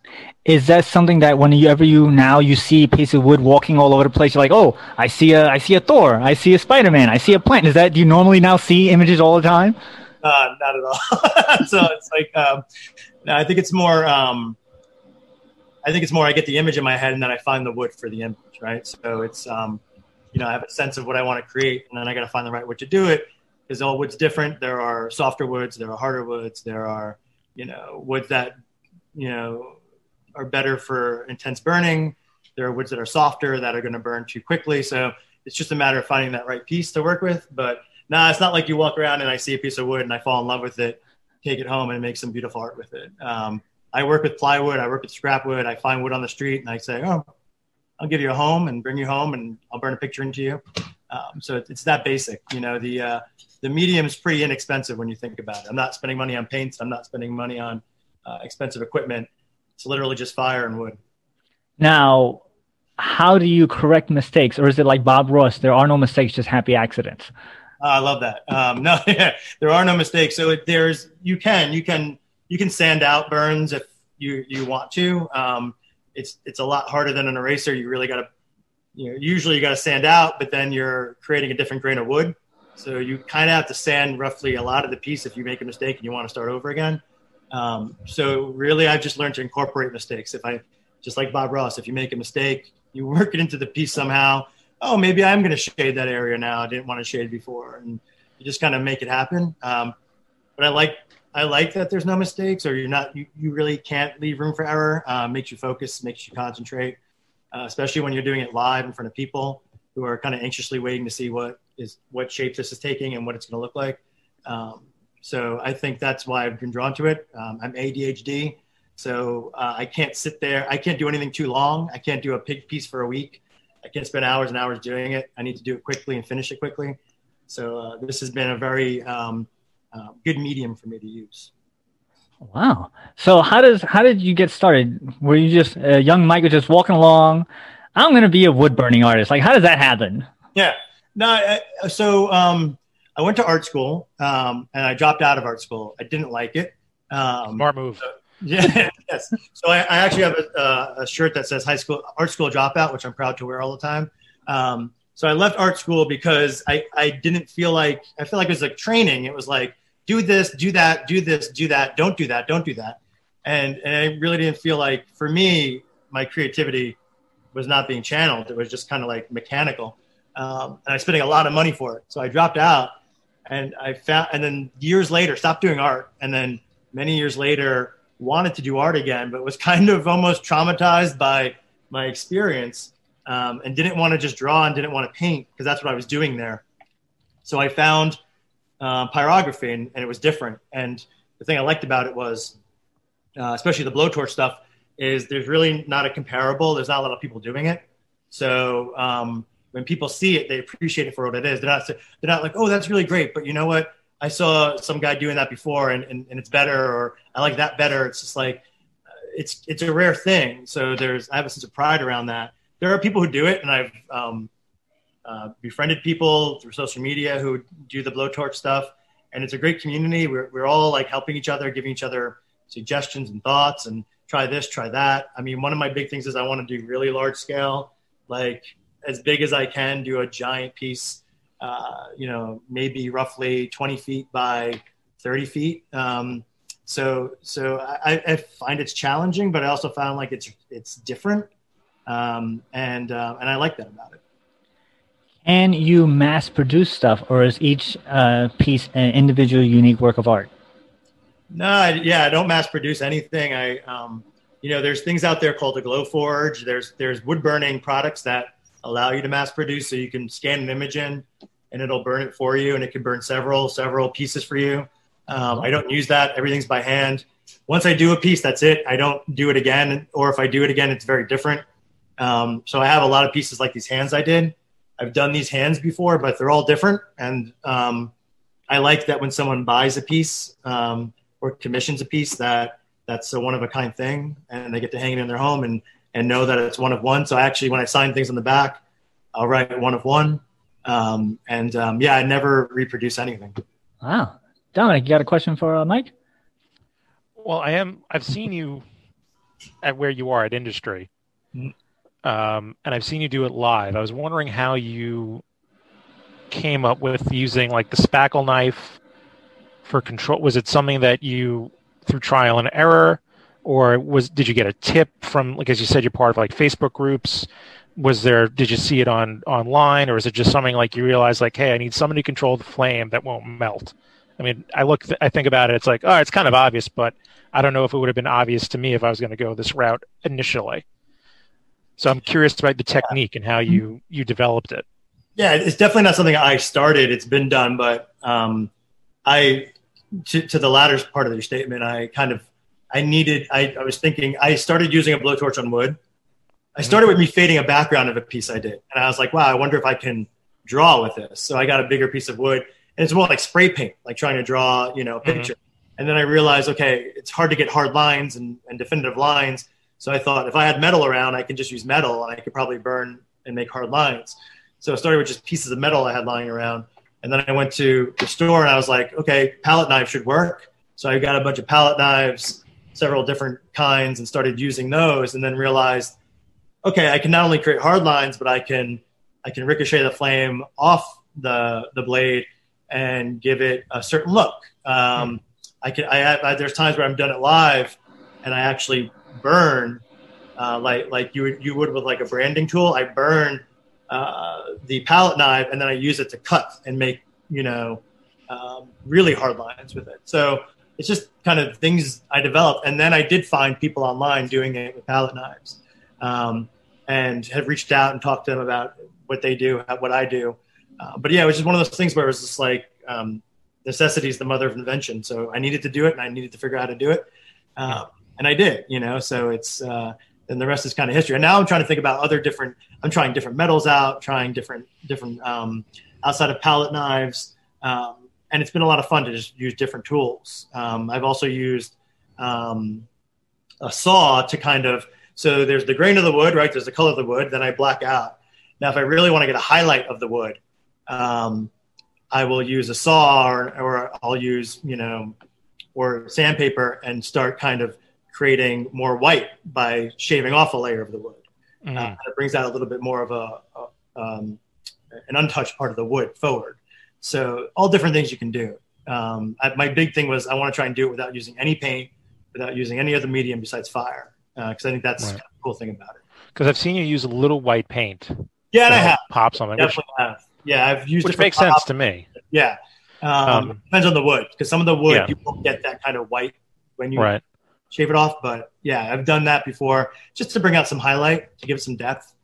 Is that something that whenever you now you see a piece of wood walking all over the place, you're like, oh, I see a I see a Thor, I see a Spider Man, I see a plant. Is that do you normally now see images all the time?
Uh, not at all. so it's like, um, no, I think it's more. Um, I think it's more. I get the image in my head, and then I find the wood for the image. Right. So it's, um, you know, I have a sense of what I want to create, and then I got to find the right wood to do it. Because all wood's different. There are softer woods. There are harder woods. There are, you know, woods that, you know, are better for intense burning. There are woods that are softer that are going to burn too quickly. So it's just a matter of finding that right piece to work with. But nah, it's not like you walk around and I see a piece of wood and I fall in love with it, take it home and make some beautiful art with it. Um, I work with plywood, I work with scrap wood. I find wood on the street and I say, oh, I'll give you a home and bring you home and I'll burn a picture into you. Um, so it's that basic. You know, the uh, the medium is pretty inexpensive when you think about it. I'm not spending money on paints. I'm not spending money on uh, expensive equipment. It's literally just fire and wood.
Now, how do you correct mistakes, or is it like Bob Ross? There are no mistakes, just happy accidents.
Oh, I love that. Um, no, there are no mistakes. So it, there's you can you can you can sand out burns if you you want to. Um, it's it's a lot harder than an eraser. You really got to you know usually you got to sand out, but then you're creating a different grain of wood. So you kind of have to sand roughly a lot of the piece if you make a mistake and you want to start over again. Um, so really, I've just learned to incorporate mistakes. If I just like Bob Ross, if you make a mistake, you work it into the piece somehow oh, maybe I'm going to shade that area now. I didn't want to shade before, and you just kind of make it happen. Um, but I like I like that there's no mistakes, or you're not you, you really can't leave room for error. Uh, makes you focus, makes you concentrate, uh, especially when you're doing it live in front of people who are kind of anxiously waiting to see what is what shape this is taking and what it's going to look like. Um, so I think that's why I've been drawn to it. Um, I'm ADHD, so uh, I can't sit there. I can't do anything too long. I can't do a big piece for a week. I can't spend hours and hours doing it. I need to do it quickly and finish it quickly. So uh, this has been a very um, uh, good medium for me to use.
Wow. So how does how did you get started? Were you just a uh, young Mike was just walking along? I'm going to be a wood burning artist. Like, how does that happen?
Yeah. No. I, so um, I went to art school um, and I dropped out of art school. I didn't like it.
Um, Smart move. So,
yeah, yes. So I, I actually have a, uh, a, shirt that says high school art school dropout, which I'm proud to wear all the time. Um, so I left art school because I, I didn't feel like I feel like it was like training. It was like do this, do that, do this, do that, don't do that, don't do that. And and I really didn't feel like for me my creativity was not being channeled. It was just kind of like mechanical. Um, and I was spending a lot of money for it. So I dropped out and I found and then years later stopped doing art and then many years later wanted to do art again, but was kind of almost traumatized by my experience um, and didn't want to just draw and didn't want to paint because that's what I was doing there. So I found uh, pyrography and, and, it was different. And the thing I liked about it was, uh, especially the blowtorch stuff, is there's really not a comparable. There's not a lot of people doing it. So um, when people see it, they appreciate it for what it is. They're not they're not like, oh, that's really great, but you know what? I saw some guy doing that before and, and, and it's better, or I like that better. It's just like, uh, it's, it's a rare thing. So there's, I have a sense of pride around that. There are people who do it and I've um, uh, befriended people through social media who do the blowtorch stuff. And it's a great community. We're, we're all like helping each other, giving each other suggestions and thoughts and try this, try that. I mean, one of my big things is I want to do really large scale, like as big as I can, do a giant piece uh, you know, maybe roughly 20 feet by 30 feet. Um, so, so I, I, find it's challenging, but I also found like it's it's different, um, and uh, and I like that about it.
And you mass produce stuff, or is each uh, piece an individual, unique work of art?
No, I, yeah, I don't mass produce anything. I, um, you know, there's things out there called a Glowforge. There's there's wood burning products that allow you to mass produce, so you can scan an image in and it'll burn it for you, and it can burn several several pieces for you. Um, I don't use that. Everything's by hand. Once I do a piece, that's it. I don't do it again, or if I do it again, it's very different. Um, so I have a lot of pieces like these hands I did. I've done these hands before, but they're all different, and um, I like that when someone buys a piece, um, or commissions a piece that that's a one of a kind thing, and they get to hang it in their home and and know that it's one of one. So actually, when I sign things on the back, I'll write one of one. Um, and um, yeah, I never reproduce anything.
Wow, Dominic, you got a question for uh, Mike?
Well, I am. I've seen you at where you are at industry,
Mm-hmm.
Um, and I've seen you do it live. I was wondering how you came up with using like the spackle knife for control. Was it something that you through trial and error, or was did you get a tip from like as you said you're part of like Facebook groups? Was there did you see it on online, or is it just something like you realize like, hey, I need somebody to control the flame that won't melt? I mean, I look, I think about it. It's like, oh, it's kind of obvious, but I don't know if it would have been obvious to me if I was going to go this route initially. So I'm curious about the technique and how you you developed it.
Yeah, it's definitely not something I started. It's been done, but um, I to, to the latter part of your statement, I kind of I needed. I, I was thinking. I started using a blowtorch on wood. I started with me fading a background of a piece I did, and I was like, wow, I wonder if I can draw with this. So I got a bigger piece of wood, and it's more like spray paint, like trying to draw, you know, a picture. And then I realized, okay, it's hard to get hard lines and, and definitive lines. So I thought if I had metal around, I could just use metal and I could probably burn and make hard lines. So I started with just pieces of metal I had lying around. And then I went to the store and I was like, okay, palette knife should work. So I got a bunch of palette knives, several different kinds, and started using those. And then realized, okay, I can not only create hard lines, but I can I can ricochet the flame off the the blade and give it a certain look. Um, I can. I, I there's times where I'm done it live, and I actually burn uh, like like you would you would with like a branding tool. I burn uh, the palette knife, and then I use it to cut and make you know um, really hard lines with it. So it's just kind of things I developed, and then I did find people online doing it with palette knives, um, and have reached out and talked to them about what they do, what I do. Uh, but yeah, it was just one of those things where it was just like um, necessity is the mother of invention. So I needed to do it, and I needed to figure out how to do it, um, and I did. You know, so it's uh, and the rest is kind of history. And now I'm trying to think about other different. I'm trying different metals out, trying different different um, outside of palette knives, um, and it's been a lot of fun to just use different tools. Um, I've also used um, a saw to kind of so there's the grain of the wood, right? There's the color of the wood. Then I black out. Now, if I really want to get a highlight of the wood, um, I will use a saw or, or I'll use, you know, or sandpaper and start kind of creating more white by shaving off a layer of the wood.
Mhm.
Uh, it brings out a little bit more of a, a um, an untouched part of the wood forward. So all different things you can do. Um, I, my big thing was I want to try and do it without using any paint, without using any other medium besides fire, because I think that's
Right.
kind of the cool thing about it.
Because I've seen you use a little white paint.
Yeah, and I have.
pop something, which,
Definitely have. Yeah, I've used
which makes sense to me.
Yeah. Um,
Um,
depends on the wood because some of the wood
Yeah.
you won't get that kind of white when you
Right.
Shave it off. But yeah, I've done that before just to bring out some highlight to give it some depth.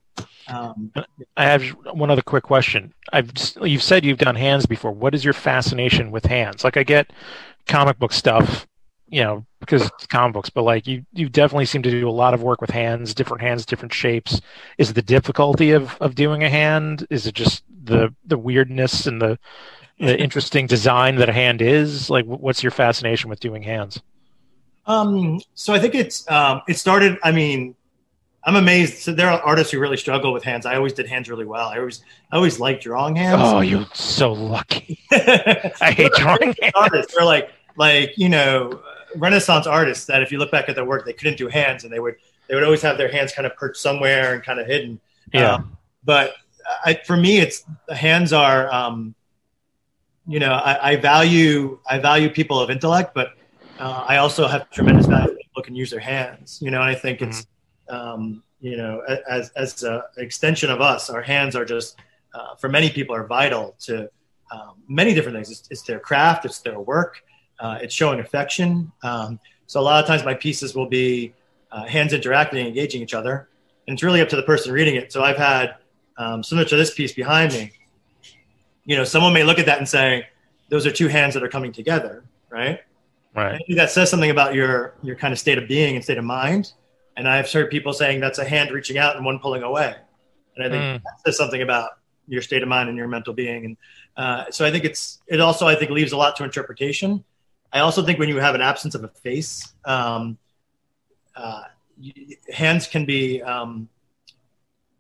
Um,
I have one other quick question. I've you've said you've done hands before. What is your fascination with hands? Like I get comic book stuff, you know, because it's comic books, but like you you definitely seem to do a lot of work with hands, different hands, different shapes. Is it the difficulty of of doing a hand? Is it just the the weirdness and the the interesting design that a hand is? Like what's your fascination with doing hands?
Um, so I think it's um, it started. I mean, I'm amazed. So there are artists who really struggle with hands. I always did hands really well. I always I always liked drawing hands.
Oh, you're so lucky. I hate drawing hands.
artists. They're like like you know Renaissance artists that if you look back at their work, they couldn't do hands, and they would they would always have their hands kind of perched somewhere and kind of hidden.
Yeah.
Um, but I, for me, it's the hands are. Um, you know, I, I value I value people of intellect, but uh, I also have tremendous value that people can use their hands. You know, and I think it's um, you know as as an extension of us, our hands are just uh, for many people are vital to um, many different things. It's, it's their craft, it's their work, uh, it's showing affection. Um, so a lot of times my pieces will be uh, hands interacting, engaging each other, and it's really up to the person reading it. So I've had um, similar to this piece behind me. You know, someone may look at that and say, "Those are two hands that are coming together," right?
Right.
I think that says something about your your kind of state of being and state of mind. And I've heard people saying that's a hand reaching out and one pulling away. And I think
Mm.
that says something about your state of mind and your mental being. And uh, so I think it's it also I think leaves a lot to interpretation. I also think when you have an absence of a face, um, uh, hands can be um,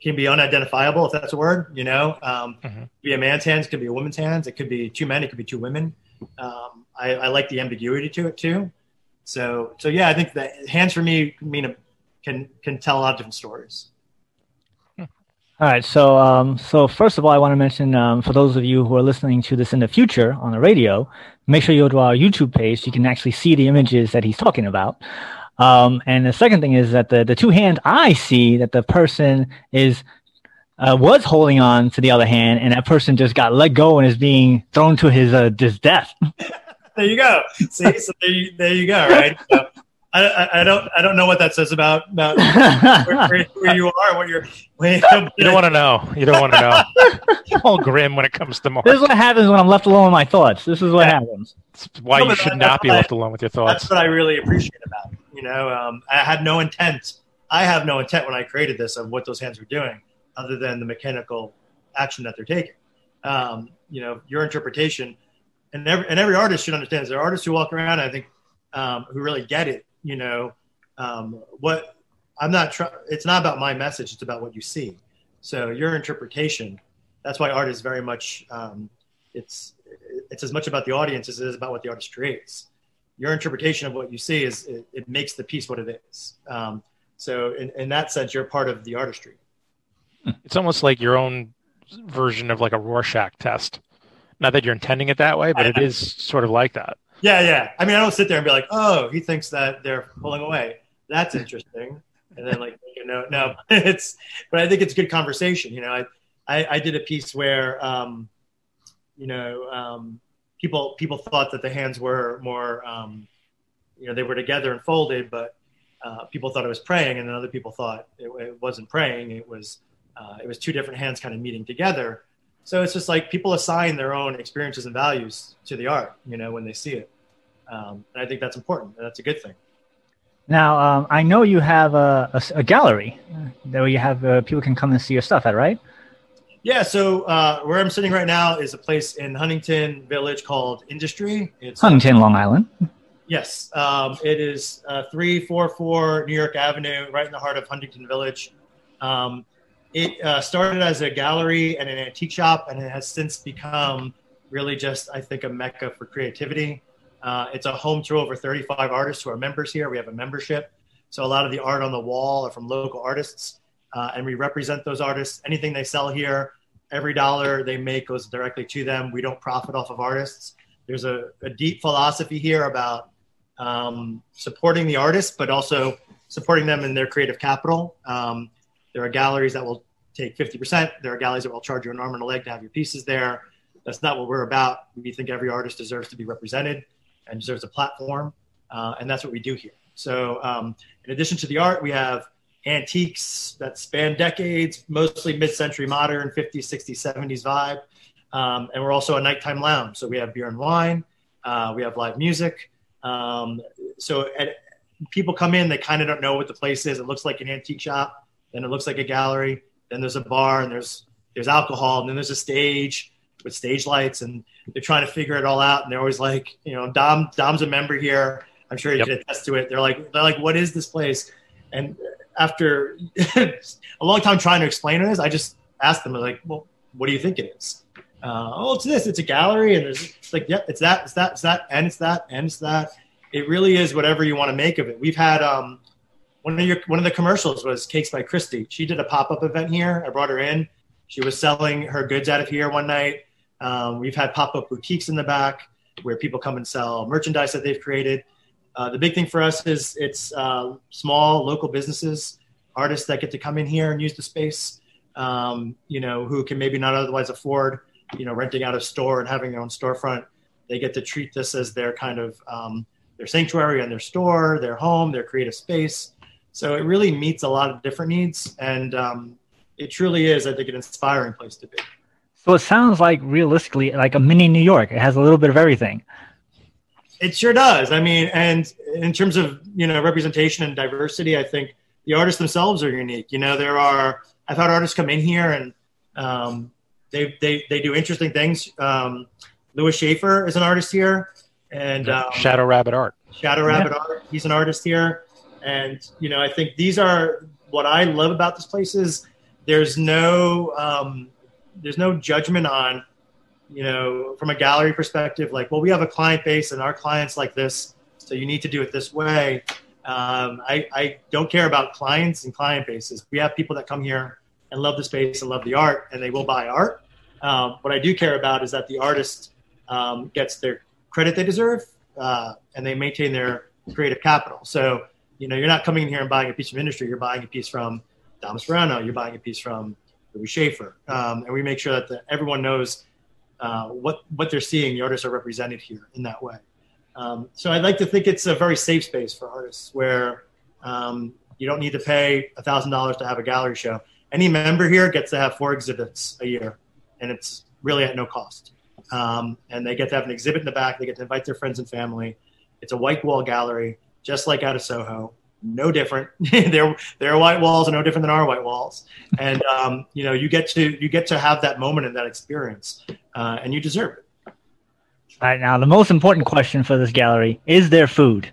can be unidentifiable if that's a word. You know, um, mm-hmm. be a man's hands, could be a woman's hands. It could be two men. It could be two women. Um, I, I, like the ambiguity to it too. So, so yeah, I think that hands for me mean a, can can tell a lot of different stories.
All right. So, um, so first of all, I want to mention um, for those of you who are listening to this in the future on the radio, make sure you go to our YouTube page. So you can actually see the images that he's talking about. Um, and the second thing is that the, the two hands I see that the person is uh, was holding on to the other hand, and that person just got let go and is being thrown to his uh, his death.
there you go. See, so there you, there you go. Right. So, I, I, don't I don't know what that says about about where, where, where you are, what you're.
you don't want to know. You don't want to know. all grim when it comes to Mark.
This is what happens when I'm left alone with my thoughts. This is what yeah. happens.
It's why you should not be left alone with your thoughts.
That's what I really appreciate about it. You know, um, I had no intent. I have no intent when I created this of what those hands were doing, other than the mechanical action that they're taking. Um, you know, your interpretation, and every and every artist should understand. There are artists who walk around. I think um, who really get it you know, um, what I'm not trying, it's not about my message, it's about what you see. So your interpretation, that's why art is very much, um, it's, it's as much about the audience as it is about what the artist creates. Your interpretation of what you see is, it, it makes the piece what it is. Um, so in, in that sense, you're part of the artistry.
It's almost like your own version of like a Rorschach test. Not that you're intending it that way, but it is sort of like that.
Yeah, yeah. I mean, I don't sit there and be like, "Oh, he thinks that they're pulling away." That's interesting. and then like, you know, no, it's. But I think it's good conversation. You know, I I, I did a piece where, um, you know, um, people people thought that the hands were more, um, you know, they were together and folded, but uh, people thought it was praying, and then other people thought it, it wasn't praying. It was uh, it was two different hands kind of meeting together. So it's just like people assign their own experiences and values to the art, you know, when they see it. Um, and I think that's important. That's a good thing.
Now, um, I know you have a, a, a gallery where you have uh, people can come and see your stuff at, right?
Yeah. So uh, where I'm sitting right now is a place in Huntington Village called Industry.
It's Huntington, Long Island.
Yes, um, it is uh, 344 New York Avenue, right in the heart of Huntington Village. Um, it uh, started as a gallery and an antique shop, and it has since become really just, I think, a mecca for creativity. Uh, it's a home to over 35 artists who are members here. We have a membership. So a lot of the art on the wall are from local artists, uh, and we represent those artists. Anything they sell here, every dollar they make goes directly to them. We don't profit off of artists. There's a, a deep philosophy here about um, supporting the artists, but also supporting them in their creative capital. Um, there are galleries that will take 50%. There are galleries that will charge you an arm and a leg to have your pieces there. That's not what we're about. We think every artist deserves to be represented and deserves a platform. Uh, and that's what we do here. So, um, in addition to the art, we have antiques that span decades, mostly mid century modern, 50s, 60s, 70s vibe. Um, and we're also a nighttime lounge. So, we have beer and wine, uh, we have live music. Um, so, at, people come in, they kind of don't know what the place is. It looks like an antique shop then it looks like a gallery. Then there's a bar and there's there's alcohol and then there's a stage with stage lights and they're trying to figure it all out and they're always like, you know, Dom Dom's a member here. I'm sure you yep. can attest to it. They're like they're like, what is this place? And after a long time trying to explain it is I just asked them like, well, what do you think it is? Uh, oh, it's this. It's a gallery, and there's it's like, yep, yeah, it's that, it's that, it's that, and it's that, and it's that. It really is whatever you want to make of it. We've had um, one of your one of the commercials was Cakes by Kristy. She did a pop up event here. I brought her in. She was selling her goods out of here one night. Um, we've had pop up boutiques in the back where people come and sell merchandise that they've created. Uh, the big thing for us is it's uh, small local businesses, artists that get to come in here and use the space. Um, you know, who can maybe not otherwise afford, you know, renting out a store and having their own storefront. They get to treat this as their kind of um, their sanctuary and their store, their home, their creative space. So it really meets a lot of different needs, and um, it truly is, I think, an inspiring place to be.
So it sounds like realistically like a mini New York. It has a little bit of everything.
It sure does. I mean, and in terms of you know representation and diversity, I think the artists themselves are unique. You know, there are I've had artists come in here and um, they they they do interesting things. Um, Lewis Schaefer is an artist here. and um,
Shadow Rabbit Art.
Shadow Rabbit Art. He's an artist here, and you know I think these are what I love about this place is there's no um, there's no judgment on you know from a gallery perspective like well we have a client base and our clients like this so you need to do it this way. Um, I, I don't care about clients and client bases. We have people that come here and love the space and love the art, and they will buy art. Um, what I do care about is that the artist um, gets their credit they deserve, uh, and they maintain their creative capital. So, you know, you're not coming in here and buying a piece from industry. You're buying a piece from Thomas Verano. You're buying a piece from Louis Schaefer, um, and we make sure that the, everyone knows uh, what what they're seeing. The artists are represented here in that way. Um, so I'd like to think it's a very safe space for artists where um, you don't need to pay thousand dollars to have a gallery show. Any member here gets to have four exhibits a year, and it's really at no cost. Um, and they get to have an exhibit in the back. They get to invite their friends and family. It's a white wall gallery, just like out of Soho. No different. their their white walls are no different than our white walls. And um, you know, you get to you get to have that moment and that experience, uh, and you deserve it.
All right, now the most important question for this gallery is there food?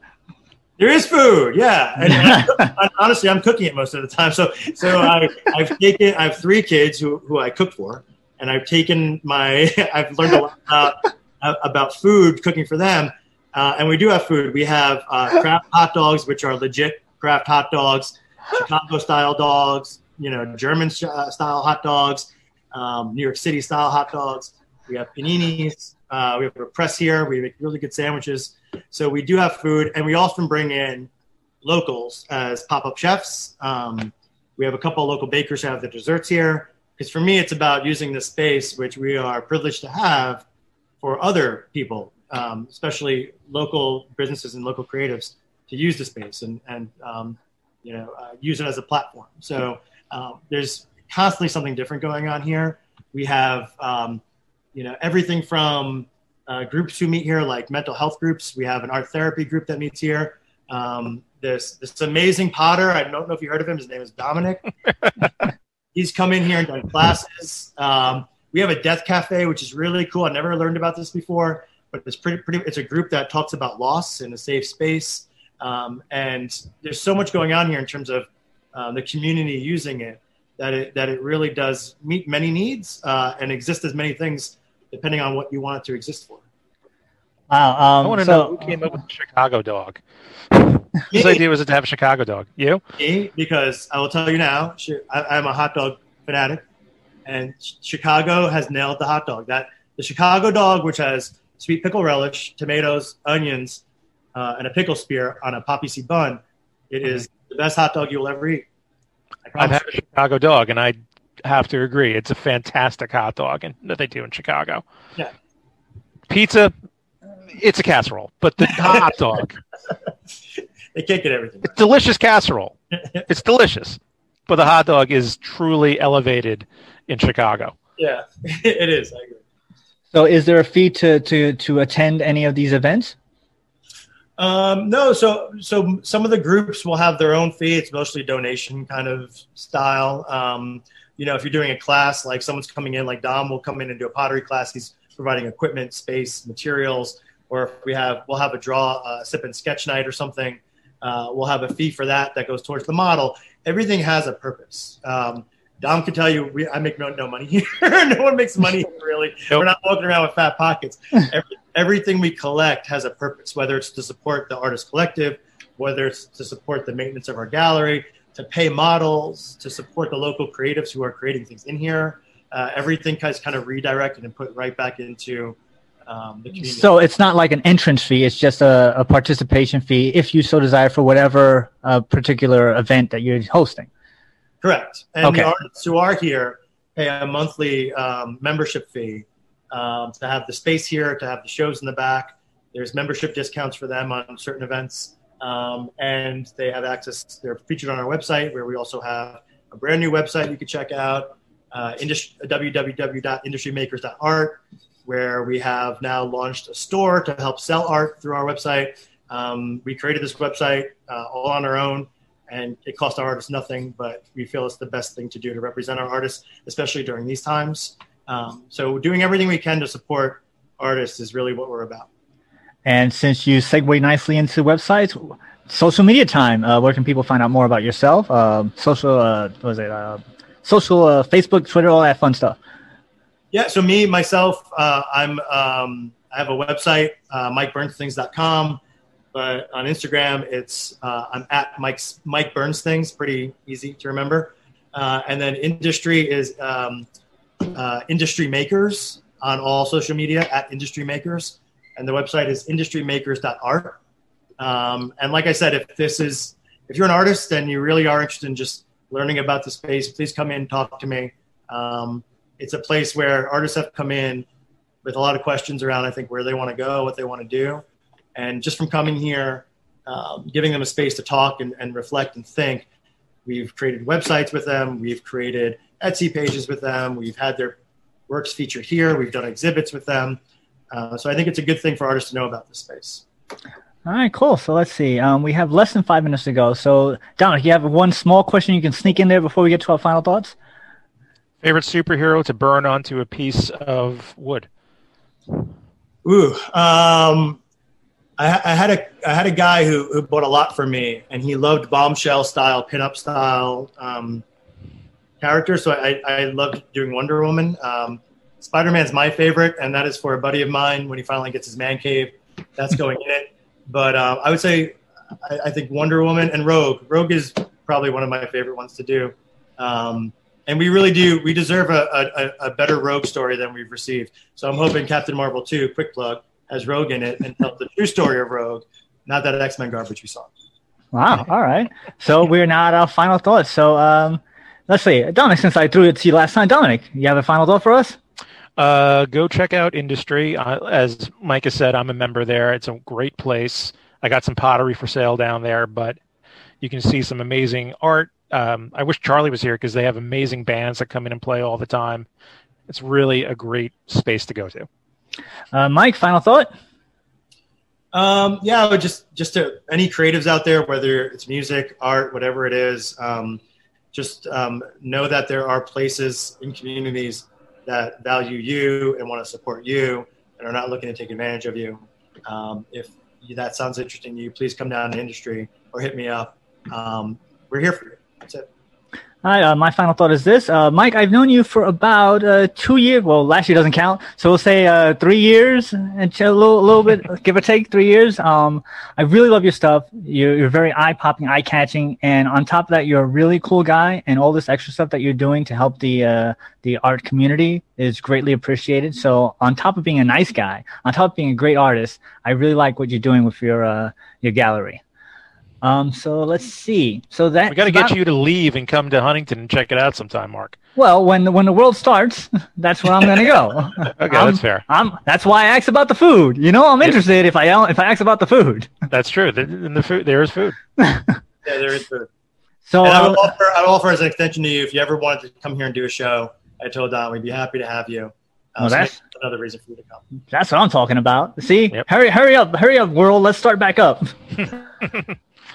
There is food, yeah. And, and honestly, I'm cooking it most of the time. So, so I, I've taken. I have three kids who, who I cook for, and I've taken my. I've learned a lot about, about food cooking for them, uh, and we do have food. We have uh, craft hot dogs, which are legit craft hot dogs, Chicago style dogs, you know, German uh, style hot dogs, um, New York City style hot dogs. We have paninis. Uh, we have a press here. We make really good sandwiches. So we do have food, and we often bring in locals as pop-up chefs. Um, we have a couple of local bakers who have the desserts here. Because for me, it's about using the space, which we are privileged to have, for other people, um, especially local businesses and local creatives, to use the space and and um, you know uh, use it as a platform. So um, there's constantly something different going on here. We have um, you know everything from uh, groups who meet here, like mental health groups. We have an art therapy group that meets here. Um, this this amazing potter. I don't know if you heard of him. His name is Dominic. He's come in here and done classes. Um, we have a death cafe, which is really cool. I never learned about this before, but it's pretty pretty. It's a group that talks about loss in a safe space. Um, and there's so much going on here in terms of uh, the community using it that it that it really does meet many needs uh, and exist as many things depending on what you want it to exist for.
Wow. Um,
I want to
so,
know who came up with the Chicago dog. Whose idea was it to have a Chicago dog? You?
Me, because I will tell you now, I, am a hot dog fanatic, and Chicago has nailed the hot dog. That the Chicago dog, which has sweet pickle relish, tomatoes, onions, uh, and a pickle spear on a poppy seed bun, it mm-hmm. the best hot dog you'll ever eat.
I've had a Chicago dog, and I have to agree. It's a fantastic hot dog and, that they do in Chicago.
Yeah.
Pizza, it's a casserole, but the hot dog.
they can't get everything.
It's delicious casserole. it's delicious, but the hot dog is truly elevated in Chicago.
Yeah, it is. I agree.
So, is there a fee to to to attend any of these events?
Um, no, so so some of the groups will have their own fee. It's mostly donation kind of style. Um, you know, if you're doing a class, like someone's coming in, like Dom will come in and do a pottery class. He's providing equipment, space, materials. Or if we have, we'll have a draw, uh, sip and sketch night or something. Uh, we'll have a fee for that that goes towards the model. Everything has a purpose. Um, Dom can tell you, we, I make no, no money here. no one makes money here, really. Nope. We're not walking around with fat pockets. Every, everything we collect has a purpose, whether it's to support the artist collective, whether it's to support the maintenance of our gallery, to pay models, to support the local creatives who are creating things in here. Uh, everything is kind of redirected and put right back into um, the community.
So it's not like an entrance fee; it's just a, a participation fee if you so desire for whatever uh, particular event that you're hosting.
Correct. And okay. the artists who are here pay a monthly um, membership fee um, to have the space here, to have the shows in the back. There's membership discounts for them on certain events. Um, and they have access. They're featured on our website, where we also have a brand new website you can check out, uh, industry, www.industrymakers.art, where we have now launched a store to help sell art through our website. Um, we created this website uh, all on our own, and it cost our artists nothing, but we feel it's the best thing to do to represent our artists, especially during these times. Um, so, doing everything we can to support artists is really what we're about.
And since you segue nicely into websites, social media time. Uh, where can people find out more about yourself? Uh, social, uh, what was it? Uh, social, uh, Facebook, Twitter, all that fun stuff.
Yeah. So me myself, uh, I'm um, I have a website, uh, MikeBurnsThings.com. But on Instagram, it's uh, I'm at Mike's Mike Burns Things. Pretty easy to remember. Uh, and then industry is um, uh, Industry Makers on all social media at Industry Makers, and the website is industrymakers.art. Um, and like I said, if this is if you're an artist and you really are interested in just learning about the space, please come in, talk to me. Um, it's a place where artists have come in with a lot of questions around, I think, where they want to go, what they want to do. And just from coming here, um, giving them a space to talk and, and, reflect and think, we've created websites with them, we've created Etsy pages with them, we've had their works featured here, we've done exhibits with them. Uh, so I think it's a good thing for artists to know about this space.
All right, cool. So let's see. Um, we have less than five minutes to go. So, Dominic, you have one small question you can sneak in there before we get to our final thoughts?
Favorite superhero to burn onto a piece of wood?
Ooh, um, I, I, had a I had a guy who, who bought a lot for me, and he loved bombshell style, pinup style um, characters. So I, I loved doing Wonder Woman. Um, Spider Man's my favorite, and that is for a buddy of mine when he finally gets his man cave. That's going in it. But um, I would say I, I, think Wonder Woman and Rogue. Rogue is probably one of my favorite ones to do. Um, and we really do. We deserve a, a, a, better Rogue story than we've received. So I'm hoping Captain Marvel 2, quick plug, has Rogue in it and tells the true story of Rogue, not that X Men garbage we saw.
Wow. All right. So we're now at our final thoughts. So um, let's see. Dominic, since I threw it to you last time, Dominic, you have a final thought for us?
Uh, go check out Industry. Uh, as Mike has said, I'm a member there. It's a great place. I got some pottery for sale down there, but you can see some amazing art. Um, I wish Charlie was here because they have amazing bands that come in and play all the time. It's really a great space to go to.
Uh, Mike, final thought?
Um, yeah, I would just just to any creatives out there, whether it's music, art, whatever it is, um, just um, know that there are places in communities that value you and want to support you and are not looking to take advantage of you. Um, if that sounds interesting to you, please come down to the industry or hit me up. Um, we're here for you. That's it.
Hi, uh, my final thought is this. Uh, Mike, I've known you for about uh, two years. Well, last year doesn't count. So we'll say uh, three years and a little, little bit, give or take three years. Um, I really love your stuff. You're, you're very eye popping, eye catching. And on top of that, you're a really cool guy. And all this extra stuff that you're doing to help the, uh, the art community is greatly appreciated. So on top of being a nice guy, on top of being a great artist, I really like what you're doing with your, uh, your gallery. Um, so let's see. So that
we got to get you to leave and come to Huntington and check it out sometime, Mark.
Well, when the, when the world starts, that's where I'm going to go.
okay, I'm, that's fair.
I'm, that's why I asked about the food. You know, I'm interested if I if I ask about the food.
That's true. In the food, there is food.
yeah, there is food. So I would, offer, I would offer as an extension to you if you ever wanted to come here and do a show. I told Don we'd be happy to have you.
Uh, well, so that's
another reason for you to come.
That's what I'm talking about. See, yep. hurry, hurry up, hurry up, world. Let's start back up.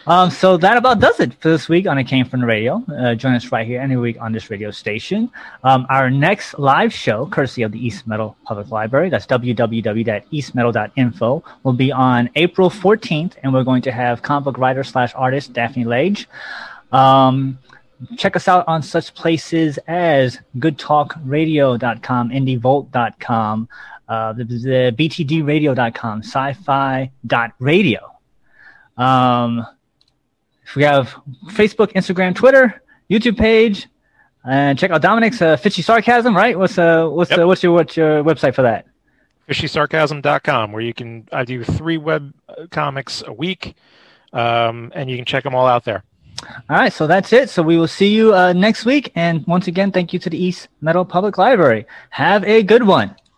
Um, so that about does it for this week on It Came From the Radio. Uh, join us right here any week on this radio station. Um, our next live show, courtesy of the East Meadow Public Library, that's www.eastmeadow.info, will be on April 14th, and we're going to have comic book writer slash artist Daphne Lage. Um, check us out on such places as goodtalkradio.com, indievolt.com, uh, the, the btdradio.com, sci-fi.radio. Um, we have Facebook, Instagram, Twitter, YouTube page, and check out Dominic's uh, Fishy Sarcasm. Right? What's uh what's yep. uh, what's your what's your website for that?
FishySarcasm.com, where you can I do three web uh, comics a week, um, and you can check them all out there.
All right, so that's it. So we will see you uh, next week. And once again, thank you to the East Meadow Public Library. Have a good one.